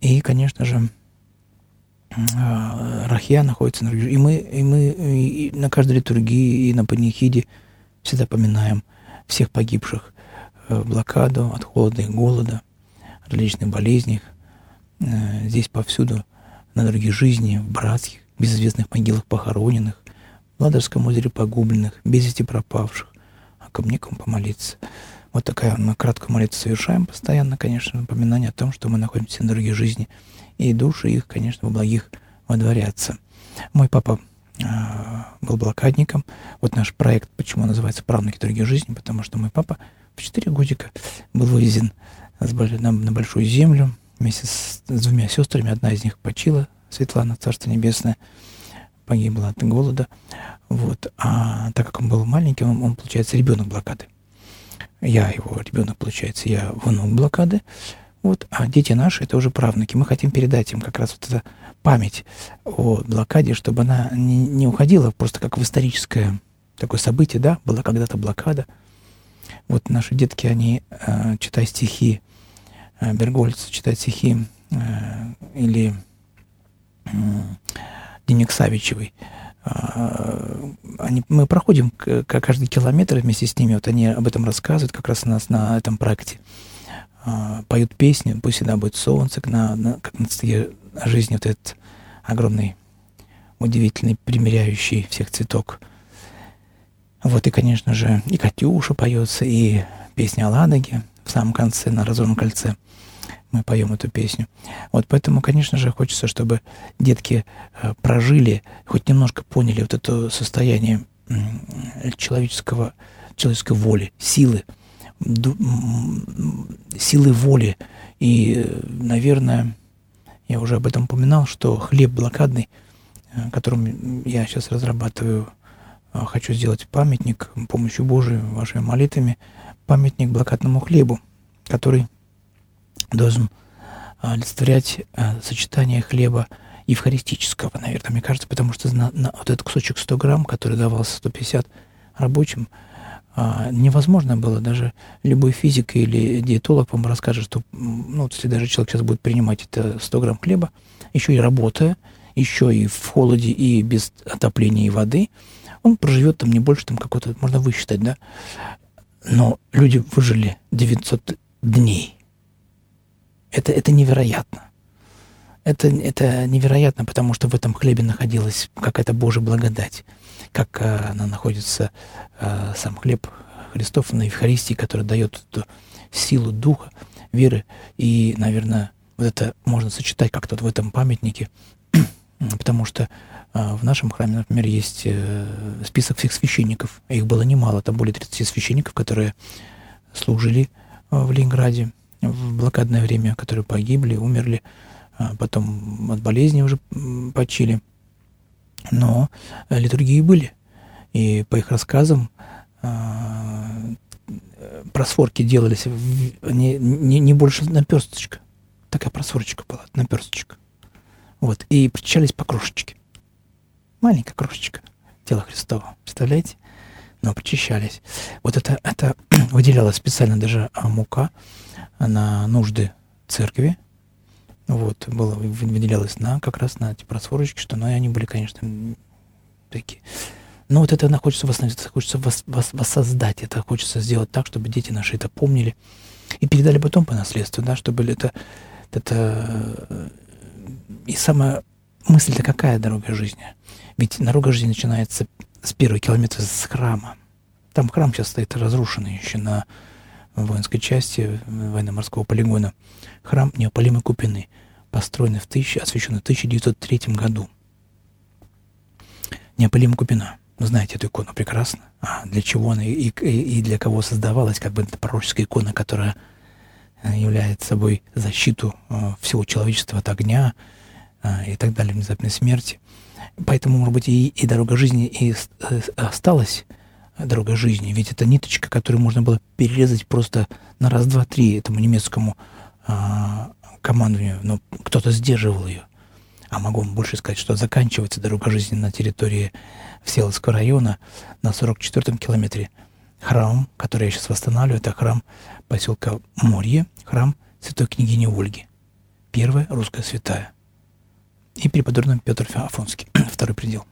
И, конечно же, э, Рахья находится на И мы, и мы и на каждой литургии и на панихиде всегда поминаем всех погибших Э, блокаду, от холода и голода, различных болезней. Э, здесь повсюду на дороге жизни, в братских, безызвестных могилах похороненных, в Ладожском озере погубленных, без вести пропавших, мне помолиться. Вот такая мы краткую молитву совершаем постоянно, конечно, напоминание о том, что мы находимся на дороге жизни, и души их, конечно, в благих водворятся. Мой папа э, был блокадником. Вот наш проект, почему называется «Правнуки дороги жизни», потому что мой папа в 4 годика был вывезен на, на большую землю вместе с, с двумя сестрами. Одна из них почила, Светлана, Царство Небесное, погибла от голода. Вот. А так как он был маленький, он, он получается, ребенок блокады. Я его ребенок, получается, я внук блокады. Вот, а дети наши это уже правнуки. Мы хотим передать им как раз вот эта память о блокаде, чтобы она не, не уходила просто как в историческое такое событие, да, была когда-то блокада, вот наши детки, они, э, читая стихи э, Бергольца, читают стихи э, или э, Дневник Савичевой, э, они, мы проходим каждый километр вместе с ними, вот они об этом рассказывают как раз у нас на этом проекте. Э, поют песни, пусть всегда будет солнце, на, на, как на стыке жизни вот этот огромный, удивительный, примиряющий всех цветок – вот и, конечно же, и Катюша поется, и песня о Ладоге в самом конце, на Разорном кольце мы поем эту песню. Вот поэтому, конечно же, хочется, чтобы детки э, прожили, хоть немножко поняли вот это состояние человеческого, человеческой воли, силы, силы воли. И, наверное, я уже об этом упоминал, что хлеб блокадный, э, которым я сейчас разрабатываю а, хочу сделать памятник помощью Божией, вашими молитвами, памятник блокадному хлебу, который должен а, олицетворять а, сочетание хлеба евхаристического, наверное, мне кажется, потому что на, на вот этот кусочек 100 грамм, который давался 150 рабочим, невозможно было даже любой физик или диетолог вам расскажет, что ну, если даже человек сейчас будет принимать это 100 грамм хлеба, еще и работая, еще и в холоде, и без отопления и воды – он проживет там не больше, там какой-то, можно высчитать, да. Но люди выжили 900 дней. Это, это невероятно. это, это невероятно, потому что в этом хлебе находилась какая-то Божья благодать, как э, она находится, э, сам хлеб Христов на Евхаристии, который дает эту силу Духа, веры. И, наверное, вот это можно сочетать как-то вот в этом памятнике, потому что э, в нашем храме, например, есть список всех священников. Их было немало, там более 30 священников, которые служили в Ленинграде в блокадное время, которые погибли, умерли а потом от болезни уже почили. Но литургии были. И по их рассказам а, просворки делались не, не, не больше наперсточка. Такая просворочка была, наперсточка. Вот. И причались по крошечке. Маленькая крошечка тела Христова. Представляете? Но причащались. Вот это, это выделялось специально даже мука на нужды церкви, вот, было, выделялось на, как раз на эти просворочки, что, ну, они были, конечно, такие. Но вот это хочется восстановить, это хочется вос, вос, воссоздать, это хочется сделать так, чтобы дети наши это помнили и передали потом по наследству, да, чтобы это, это и сама мысль-то какая дорога жизни? Ведь дорога жизни начинается с первого километра с храма. Там храм сейчас стоит разрушенный еще на воинской части военно-морского полигона. Храм неопалимой Купины, построенный в тысячи, освященный в 1903 году. Неопалимая Купина. Вы знаете эту икону прекрасно. А для чего она и, и, для кого создавалась, как бы это пророческая икона, которая э, является собой защиту э, всего человечества от огня э, и так далее, внезапной смерти. Поэтому, может быть, и, и дорога жизни и осталась дорога жизни. Ведь это ниточка, которую можно было перерезать просто на раз, два, три этому немецкому а, командованию, но кто-то сдерживал ее. А могу вам больше сказать, что заканчивается дорога жизни на территории Всеволожского района на 44-м километре. Храм, который я сейчас восстанавливаю, это храм поселка Морье, храм святой княгини Ольги. Первая русская святая. И преподобный Петр Афонский, второй предел.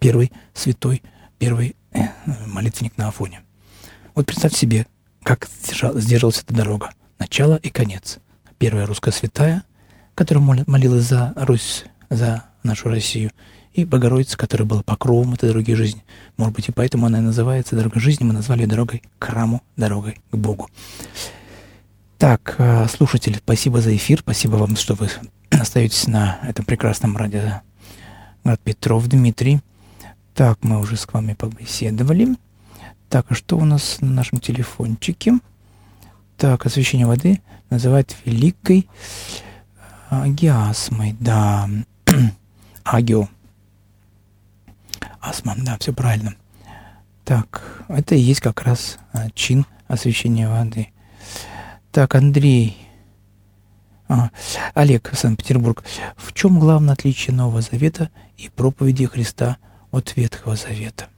Первый святой, первый э, молитвенник на Афоне. Вот представьте себе, как сдержалась эта дорога начало и конец. Первая русская святая, которая молилась за Русь, за нашу Россию, и Богородица, которая была покровом этой дороги жизни. Может быть, и поэтому она и называется «Дорога жизни». Мы назвали ее дорогой к храму, дорогой к Богу. Так, э, слушатели, спасибо за эфир. Спасибо вам, что вы остаетесь на этом прекрасном радио. Град Петров Дмитрий. Так, мы уже с вами побеседовали. Так, а что у нас на нашем телефончике? Так, освещение воды называют великой агиасмой, да. Агио. Асма, да, все правильно. Так, это и есть как раз а, чин освещения воды. Так, Андрей. А, Олег, Санкт-Петербург. В чем главное отличие Нового Завета и проповеди Христа от Ветхого Завета?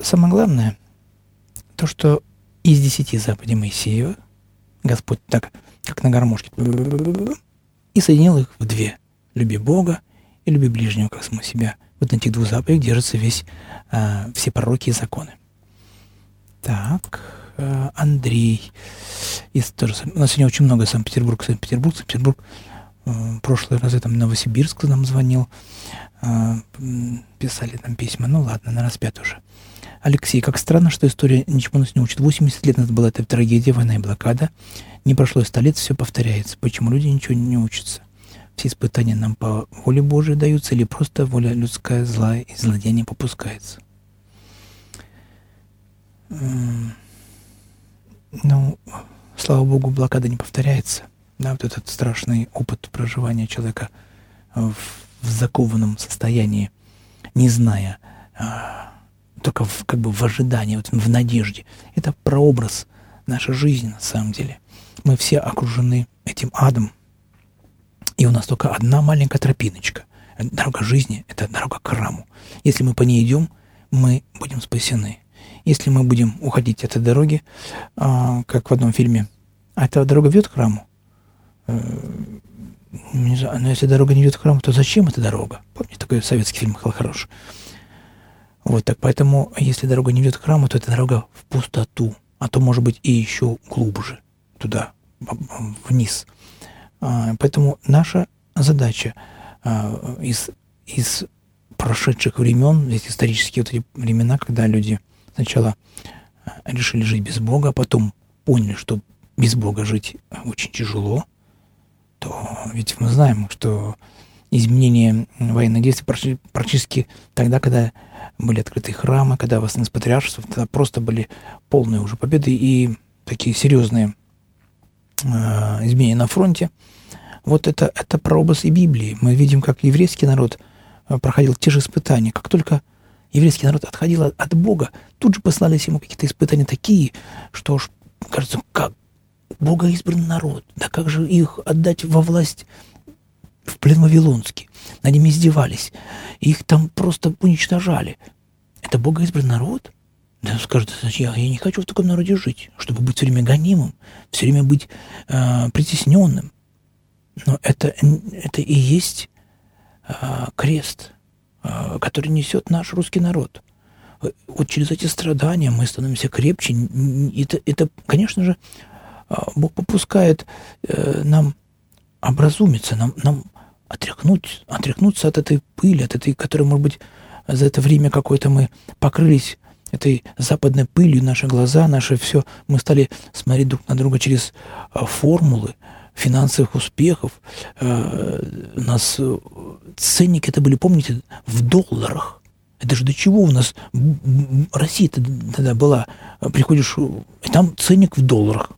Самое главное, то, что из десяти заповедей Моисеева Господь так, как на гармошке, и соединил их в две. Люби Бога и люби ближнего, как самого себя. Вот на этих двух заповедях держатся весь, э, все пророки и законы. Так, э, Андрей. Тоже, у нас сегодня очень много Санкт-Петербург, Санкт-Петербург, Санкт-Петербург. Э, прошлый раз я там Новосибирск нам звонил. Э, писали там письма. Ну ладно, на распят уже. Алексей, как странно, что история ничего нас не учит. 80 лет назад была эта трагедия, война и блокада. Не прошло и 100 лет, все повторяется. Почему люди ничего не учатся? Все испытания нам по воле Божией даются или просто воля людская злая и злодеяние попускается? Ну, слава Богу, блокада не повторяется. Да, вот этот страшный опыт проживания человека в, в закованном состоянии, не зная, а, только в, как бы в ожидании, вот в надежде. Это прообраз нашей жизни на самом деле. Мы все окружены этим адом, и у нас только одна маленькая тропиночка. Дорога жизни — это дорога к храму. Если мы по ней идем, мы будем спасены. Если мы будем уходить от этой дороги, а, как в одном фильме, а эта дорога ведет к храму, но если дорога не ведет к храму, то зачем эта дорога? Помните, такой советский фильм был. Вот так поэтому, если дорога не ведет к храму, то это дорога в пустоту, а то, может быть, и еще глубже, туда, вниз. А, поэтому наша задача а, из, из прошедших времен, эти исторические вот эти времена, когда люди сначала а, решили жить без Бога, а потом поняли, что без Бога жить очень тяжело, то ведь мы знаем, что изменения военных действий прошли практически тогда, когда были открыты храмы, когда восстановилось патриаршество, тогда просто были полные уже победы и такие серьезные э, изменения на фронте. Вот это, это прообраз и Библии. Мы видим, как еврейский народ э, проходил те же испытания. Как только еврейский народ отходил от Бога, тут же послались ему какие-то испытания такие, что уж кажется, как Бога избранный народ, да как же их отдать во власть в плен Вавилонский. Над ними издевались. Их там просто уничтожали. Это Бога избранный народ? Да скажет, я, я не хочу в таком народе жить, чтобы быть все время гонимым, все время быть э, притесненным. Но это, это и есть э, крест, э, который несет наш русский народ. Вот через эти страдания мы становимся крепче. Это, это конечно же, Бог попускает э, нам образумиться, нам, нам отряхнуть, отряхнуться от этой пыли, от этой, которая, может быть, за это время какое-то мы покрылись этой западной пылью, наши глаза, наше все, мы стали смотреть друг на друга через а, формулы финансовых успехов. А, у нас э, ценники это были, помните, в долларах. Это же до чего у нас Россия тогда была. Приходишь, и там ценник в долларах.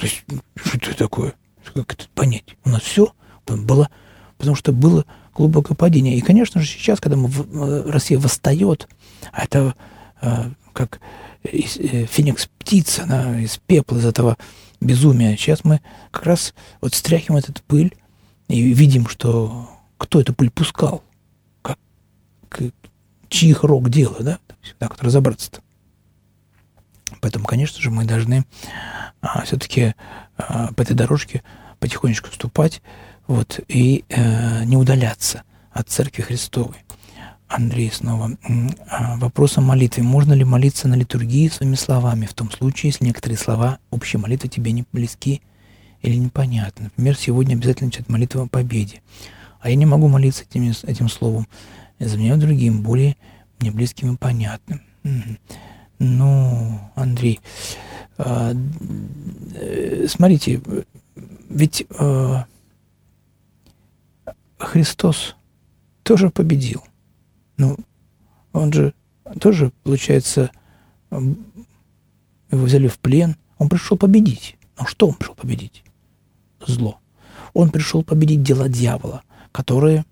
То есть, что это такое? Как это понять? У нас все было, потому что было глубокое падение. И, конечно же, сейчас, когда мы, э, Россия восстает, а это э, как э, феникс птица она из пепла, из этого безумия. Сейчас мы как раз вот стряхиваем этот пыль и видим, что кто эту пыль пускал, как, к, чьих рук дело, да? Так вот разобраться-то. Поэтому, конечно же, мы должны а, все-таки а, по этой дорожке потихонечку ступать вот, и э, не удаляться от Церкви Христовой. Андрей снова. А, вопрос о молитве. Можно ли молиться на литургии своими словами, в том случае, если некоторые слова общей молитвы тебе не близки или непонятны? Например, сегодня обязательно читать молитву о победе. А я не могу молиться этим, этим словом. Заменяю другим, более мне близким и понятным. Ну, Андрей, э, смотрите, ведь э, Христос тоже победил. Ну, он же тоже, получается, его взяли в плен. Он пришел победить. Но что он пришел победить? Зло. Он пришел победить дела дьявола, которые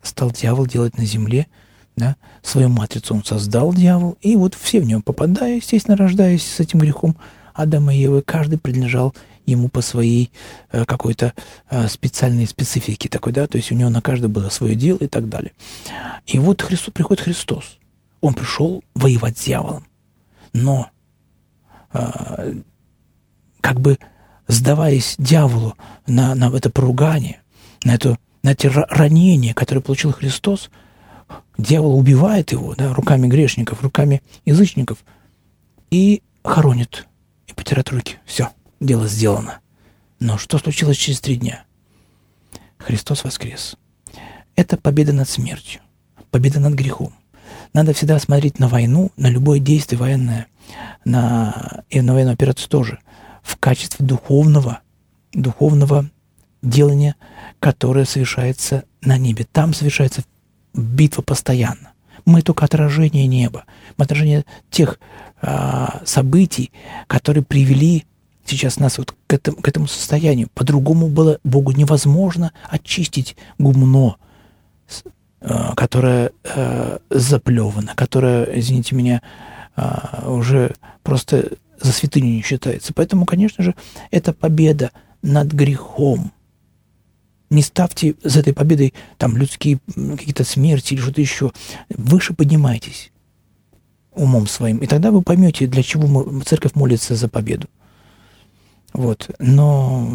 стал дьявол делать на земле – да, свою матрицу он создал, дьявол, и вот все в него попадая, естественно, рождаясь с этим грехом Адама и Евы, каждый принадлежал ему по своей э, какой-то э, специальной специфике такой, да, то есть у него на каждое было свое дело и так далее. И вот Христос, приходит Христос. Он пришел воевать с дьяволом. Но э, как бы сдаваясь дьяволу на, на это поругание, на, эту, на эти ранения, которые получил Христос, Дьявол убивает его да, руками грешников, руками язычников и хоронит, и потирает руки. Все, дело сделано. Но что случилось через три дня? Христос воскрес. Это победа над смертью, победа над грехом. Надо всегда смотреть на войну, на любое действие военное, на, и на военную операцию тоже, в качестве духовного, духовного делания, которое совершается на небе. Там совершается битва постоянно. Мы только отражение неба, мы отражение тех а, событий, которые привели сейчас нас вот к этому, к этому состоянию. По-другому было Богу невозможно очистить гумно, а, которое а, заплевано, которое, извините меня, а, уже просто за святыню не считается. Поэтому, конечно же, это победа над грехом – не ставьте за этой победой там людские какие-то смерти или что-то еще. Выше поднимайтесь умом своим. И тогда вы поймете, для чего церковь молится за победу. Вот. Но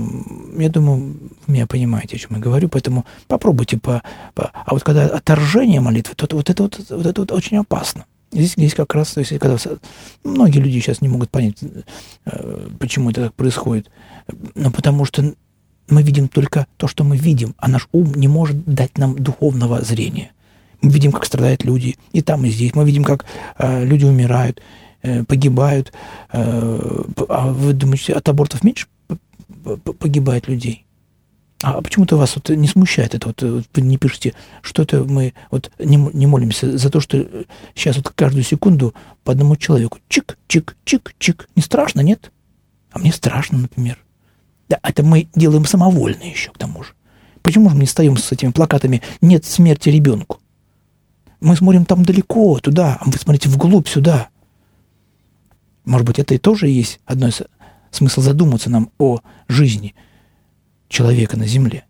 я думаю, вы меня понимаете, о чем я говорю, поэтому попробуйте по, по... А вот когда отторжение молитвы, то вот это вот, вот это вот очень опасно. Здесь, здесь как раз, то есть, когда многие люди сейчас не могут понять, э, почему это так происходит. Но потому что мы видим только то, что мы видим, а наш ум не может дать нам духовного зрения. Мы видим, как страдают люди и там, и здесь. Мы видим, как э, люди умирают, э, погибают. Э, а вы думаете, от абортов меньше погибает людей? А почему-то вас вот не смущает это? Вот, вот вы не пишете, что это мы вот не, не молимся за то, что сейчас вот каждую секунду по одному человеку чик, чик, чик, чик. Не страшно, нет? А мне страшно, например. Да, это мы делаем самовольно еще, к тому же. Почему же мы не стоим с этими плакатами «Нет смерти ребенку»? Мы смотрим там далеко, туда, а вы смотрите вглубь, сюда. Может быть, это и тоже есть одно из смысл задуматься нам о жизни человека на Земле.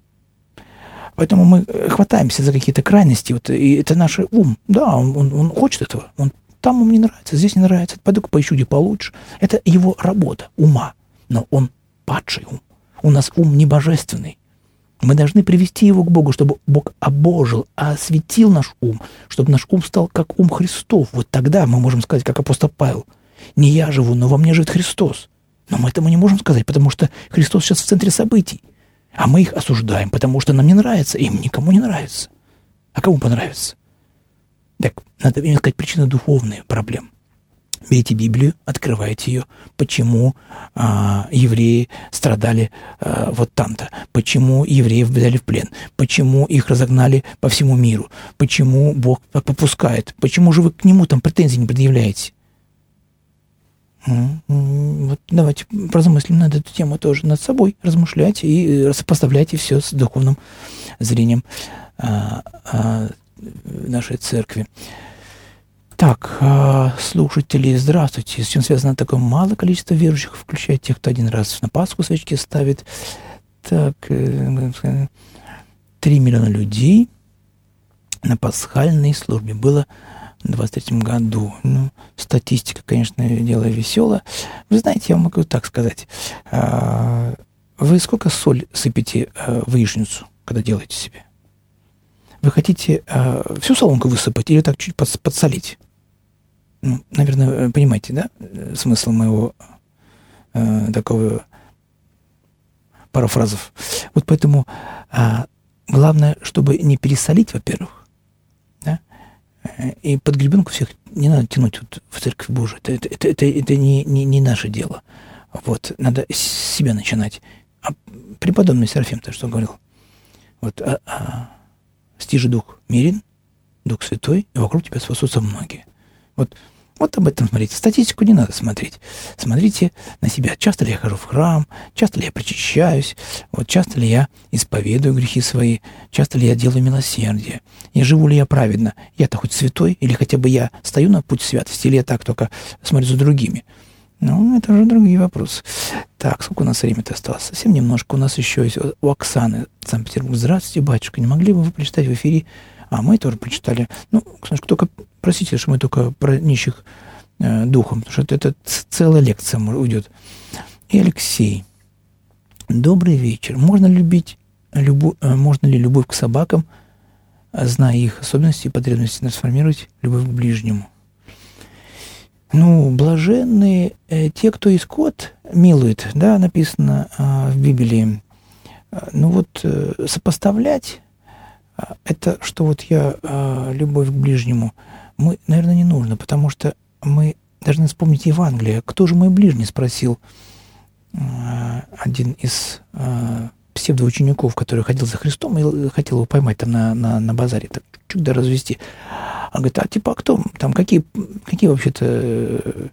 Поэтому мы хватаемся за какие-то крайности, вот, и это наш ум. Да, он, он, он хочет этого. Он, там ему не нравится, здесь не нравится. Пойду-ка поищу где получше. Это его работа, ума. Но он падший ум. У нас ум не божественный. Мы должны привести его к Богу, чтобы Бог обожил, осветил наш ум, чтобы наш ум стал как ум Христов. Вот тогда мы можем сказать, как апостол Павел, «Не я живу, но во мне живет Христос». Но мы этого не можем сказать, потому что Христос сейчас в центре событий. А мы их осуждаем, потому что нам не нравится, им никому не нравится. А кому понравится? Так, надо искать причины духовные проблемы. Берите Библию, открывайте ее. Почему а, евреи страдали а, вот там-то? Почему евреев взяли в плен? Почему их разогнали по всему миру? Почему Бог попускает? Почему же вы к нему там претензий не предъявляете? Вот давайте поразмыслим над эту тему тоже над собой, размышляйте и э, сопоставляйте все с духовным зрением а, а, нашей церкви. Так, а, слушатели, здравствуйте. С чем связано такое малое количество верующих, включая тех, кто один раз на Пасху свечки ставит? Так, 3 э, миллиона людей на пасхальной службе было в 23 году. Ну, статистика, конечно, дело веселое. Вы знаете, я могу так сказать. А, вы сколько соль сыпете э, в яичницу, когда делаете себе? Вы хотите э, всю солонку высыпать или так чуть подсолить? Ну, наверное, э, понимаете, да, смысл моего э, такого парафразов. Вот поэтому а, главное, чтобы не пересолить, во-первых, да, и под гребенку всех не надо тянуть вот в церковь Божию. Это, это, это, это, это не, не, не наше дело. Вот, надо с себя начинать. А преподобный Серафим-то что говорил? Вот, а, а, стижи дух мирен, дух святой, и вокруг тебя спасутся многие. Вот, вот об этом смотрите. Статистику не надо смотреть. Смотрите на себя. Часто ли я хожу в храм? Часто ли я причащаюсь? Вот часто ли я исповедую грехи свои? Часто ли я делаю милосердие? И живу ли я праведно? Я-то хоть святой? Или хотя бы я стою на путь святости? Или я так только смотрю за другими? Ну, это уже другие вопросы. Так, сколько у нас времени-то осталось? Совсем немножко. У нас еще есть у Оксаны Санкт-Петербург. Здравствуйте, батюшка. Не могли бы вы прочитать в эфире а мы тоже прочитали. Ну, только, простите, что мы только про нищих э, духом, потому что это, целая лекция уйдет. И Алексей. Добрый вечер. Можно любить любу, э, можно ли любовь к собакам, зная их особенности и потребности, трансформировать любовь к ближнему? Ну, блаженные э, те, кто и скот милует, да, написано в Библии. Ну вот сопоставлять это что вот я, любовь к ближнему, мы, наверное, не нужно, потому что мы должны вспомнить Евангелие. Кто же мой ближний, спросил а, один из псевдоучеников, который ходил за Христом и хотел его поймать там на, на, на базаре, так чуть да развести. Он говорит, а типа, а кто там, какие, какие вообще-то, э,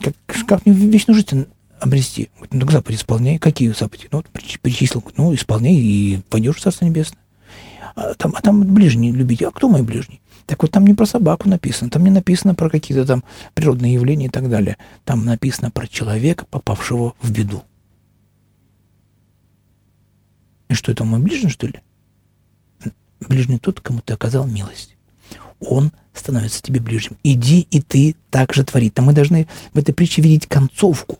как, как мне вечную жизнь обрести. Ну, так заповеди исполняй. Какие заповеди? Ну, вот перечислил. Ну, исполняй и пойдешь в Царство Небесное. А там, а там ближний любить. А кто мой ближний? Так вот там не про собаку написано, там не написано про какие-то там природные явления и так далее. Там написано про человека, попавшего в беду. И что это мой ближний, что ли? Ближний тот, кому ты оказал милость. Он становится тебе ближним. Иди и ты так же твори. Там мы должны в этой притче видеть концовку.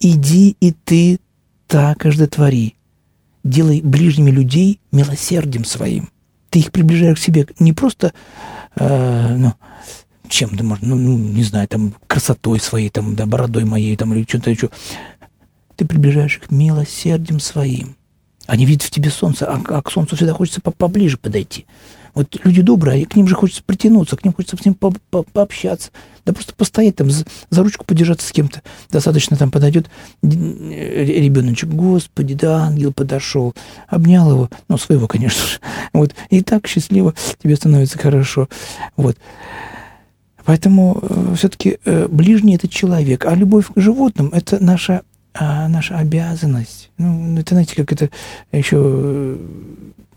Иди и ты так твори, Делай ближними людей милосердием своим. Ты их приближаешь к себе не просто, э, ну, чем-то, ну, ну, не знаю, там, красотой своей, там, да, бородой моей, там, или что-то еще. ты приближаешь их милосердием своим. Они видят в тебе солнце, а, а к солнцу всегда хочется поближе подойти. Вот люди добрые, к ним же хочется притянуться, к ним хочется с ним по -по пообщаться. Да просто постоять там, за, за ручку подержаться с кем-то. Достаточно там подойдет ребеночек, господи, да, ангел подошел, обнял его, ну, своего, конечно же. Вот, и так счастливо тебе становится хорошо. Вот. Поэтому э, все-таки э, ближний это человек, а любовь к животным это наша, э, наша обязанность. Ну, это, знаете, как это еще э,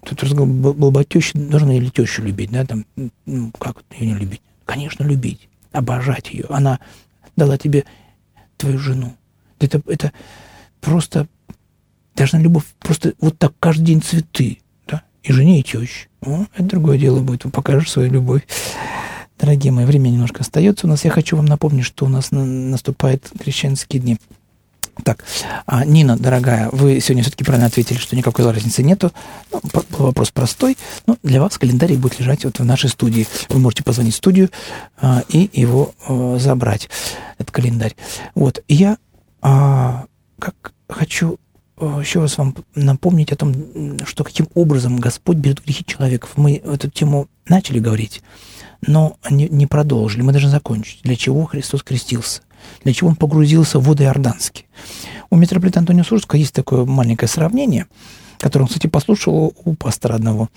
тут разговор был, был бы теща, должна или тещу любить, да, там, ну, как ее не любить? Конечно, любить, обожать ее. Она дала тебе твою жену. Это, это просто должна любовь, просто вот так каждый день цветы, да, и жене, и теще. О, это другое дело будет, покажешь свою любовь. Дорогие мои, время немножко остается у нас. Я хочу вам напомнить, что у нас наступают крещенские дни. Так, а, Нина, дорогая, вы сегодня все-таки правильно ответили, что никакой разницы нету. Ну, вопрос простой. Но для вас календарь будет лежать вот в нашей студии. Вы можете позвонить в студию а, и его а, забрать, этот календарь. Вот, я а, как хочу а, еще раз вам напомнить о том, что каким образом Господь берет грехи человеков. Мы эту тему начали говорить, но не, не продолжили. Мы должны закончить. Для чего Христос крестился? Для чего он погрузился в воды Иорданские. У митрополита Антония Сурского есть такое маленькое сравнение, которое он, кстати, послушал у пастора одного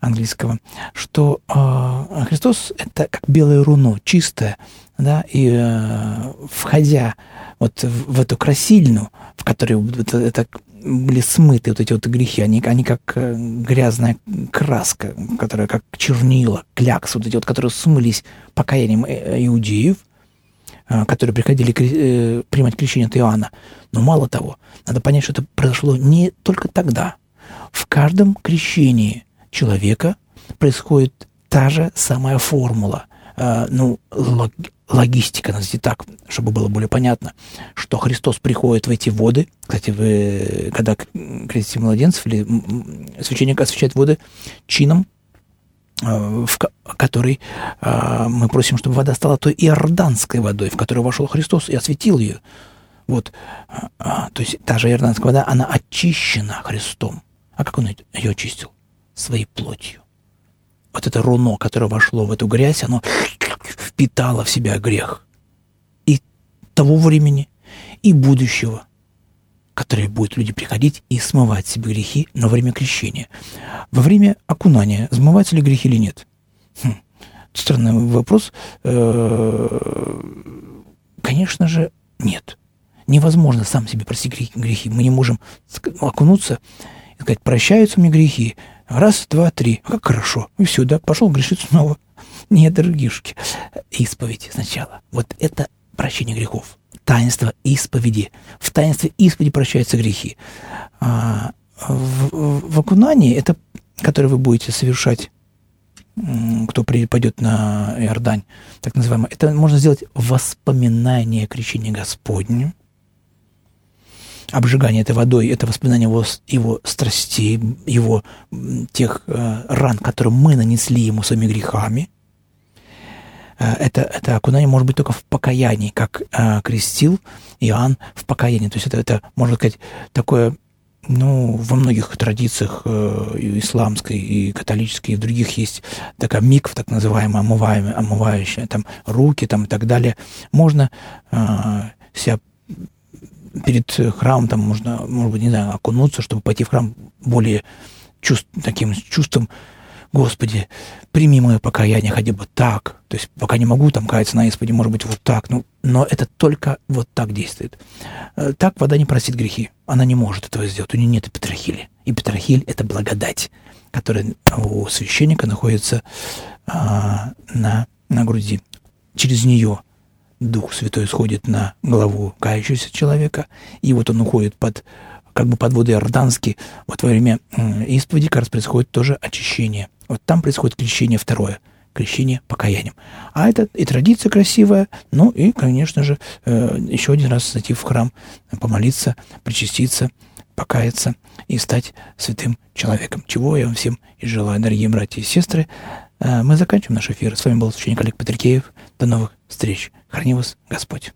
английского, что э, Христос – это как белое руно, чистое, да, и э, входя вот в, в эту красильну, в которой вот это были смыты вот эти вот грехи, они, они как э, грязная краска, которая как чернила, клякс, вот эти вот, которые смылись покаянием э, иудеев, которые приходили э, принимать крещение от Иоанна. Но мало того, надо понять, что это произошло не только тогда. В каждом крещении человека происходит та же самая формула. А, ну, логистика, назовите так, чтобы было более понятно, что Христос приходит в эти воды. Кстати, вы, когда крестите младенцев или священник освещает воды чином, в которой э, мы просим, чтобы вода стала той иорданской водой, в которую вошел Христос и осветил ее. Вот, то есть та же иорданская вода, она очищена Христом. А как он ее очистил? Своей плотью. Вот это руно, которое вошло в эту грязь, оно впитало в себя грех. И того времени, и будущего, которые будут люди приходить и смывать себе грехи на время крещения. Во время окунания смываются ли грехи или нет? Хм, странный вопрос. Э, конечно же, нет. Невозможно сам себе простить грехи. Мы не можем окунуться и сказать, прощаются мне грехи. Раз, два, три. А как хорошо. И все, да, пошел грешить снова. Нет, дорогишки. Исповедь сначала. Вот это прощение грехов таинство исповеди. В таинстве исповеди прощаются грехи. А в, в окунании, это, которое вы будете совершать, кто пойдет на Иордань, так называемое, это можно сделать воспоминание крещения Господня. Обжигание этой водой – это воспоминание его, его страстей, его тех э, ран, которые мы нанесли ему своими грехами – это, это окунание может быть только в покаянии, как э, крестил Иоанн в покаянии. То есть это, это можно сказать, такое, ну, во многих традициях э, исламской, и католической, и в других есть такая микв, так называемая, омываемая, омывающая, там, руки там, и так далее. Можно э, себя перед храмом, там, можно, может быть, не знаю, окунуться, чтобы пойти в храм более чувств, таким чувством Господи, прими мое покаяние хотя бы так. То есть пока не могу там каяться на исповеди, может быть, вот так. Ну, но это только вот так действует. Э, так вода не простит грехи. Она не может этого сделать. У нее нет петрохили. И петрохиль – это благодать, которая у священника находится а, на, на груди. Через нее Дух Святой сходит на голову кающегося человека, и вот он уходит под как бы под воды Иорданские, вот во время исповеди как раз происходит тоже очищение. Вот там происходит крещение второе, крещение покаянием. А это и традиция красивая, ну и, конечно же, э, еще один раз зайти в храм, помолиться, причаститься, покаяться и стать святым человеком. Чего я вам всем и желаю, дорогие братья и сестры. Э, мы заканчиваем наш эфир. С вами был священник Олег Петрикеев. До новых встреч. Храни вас Господь.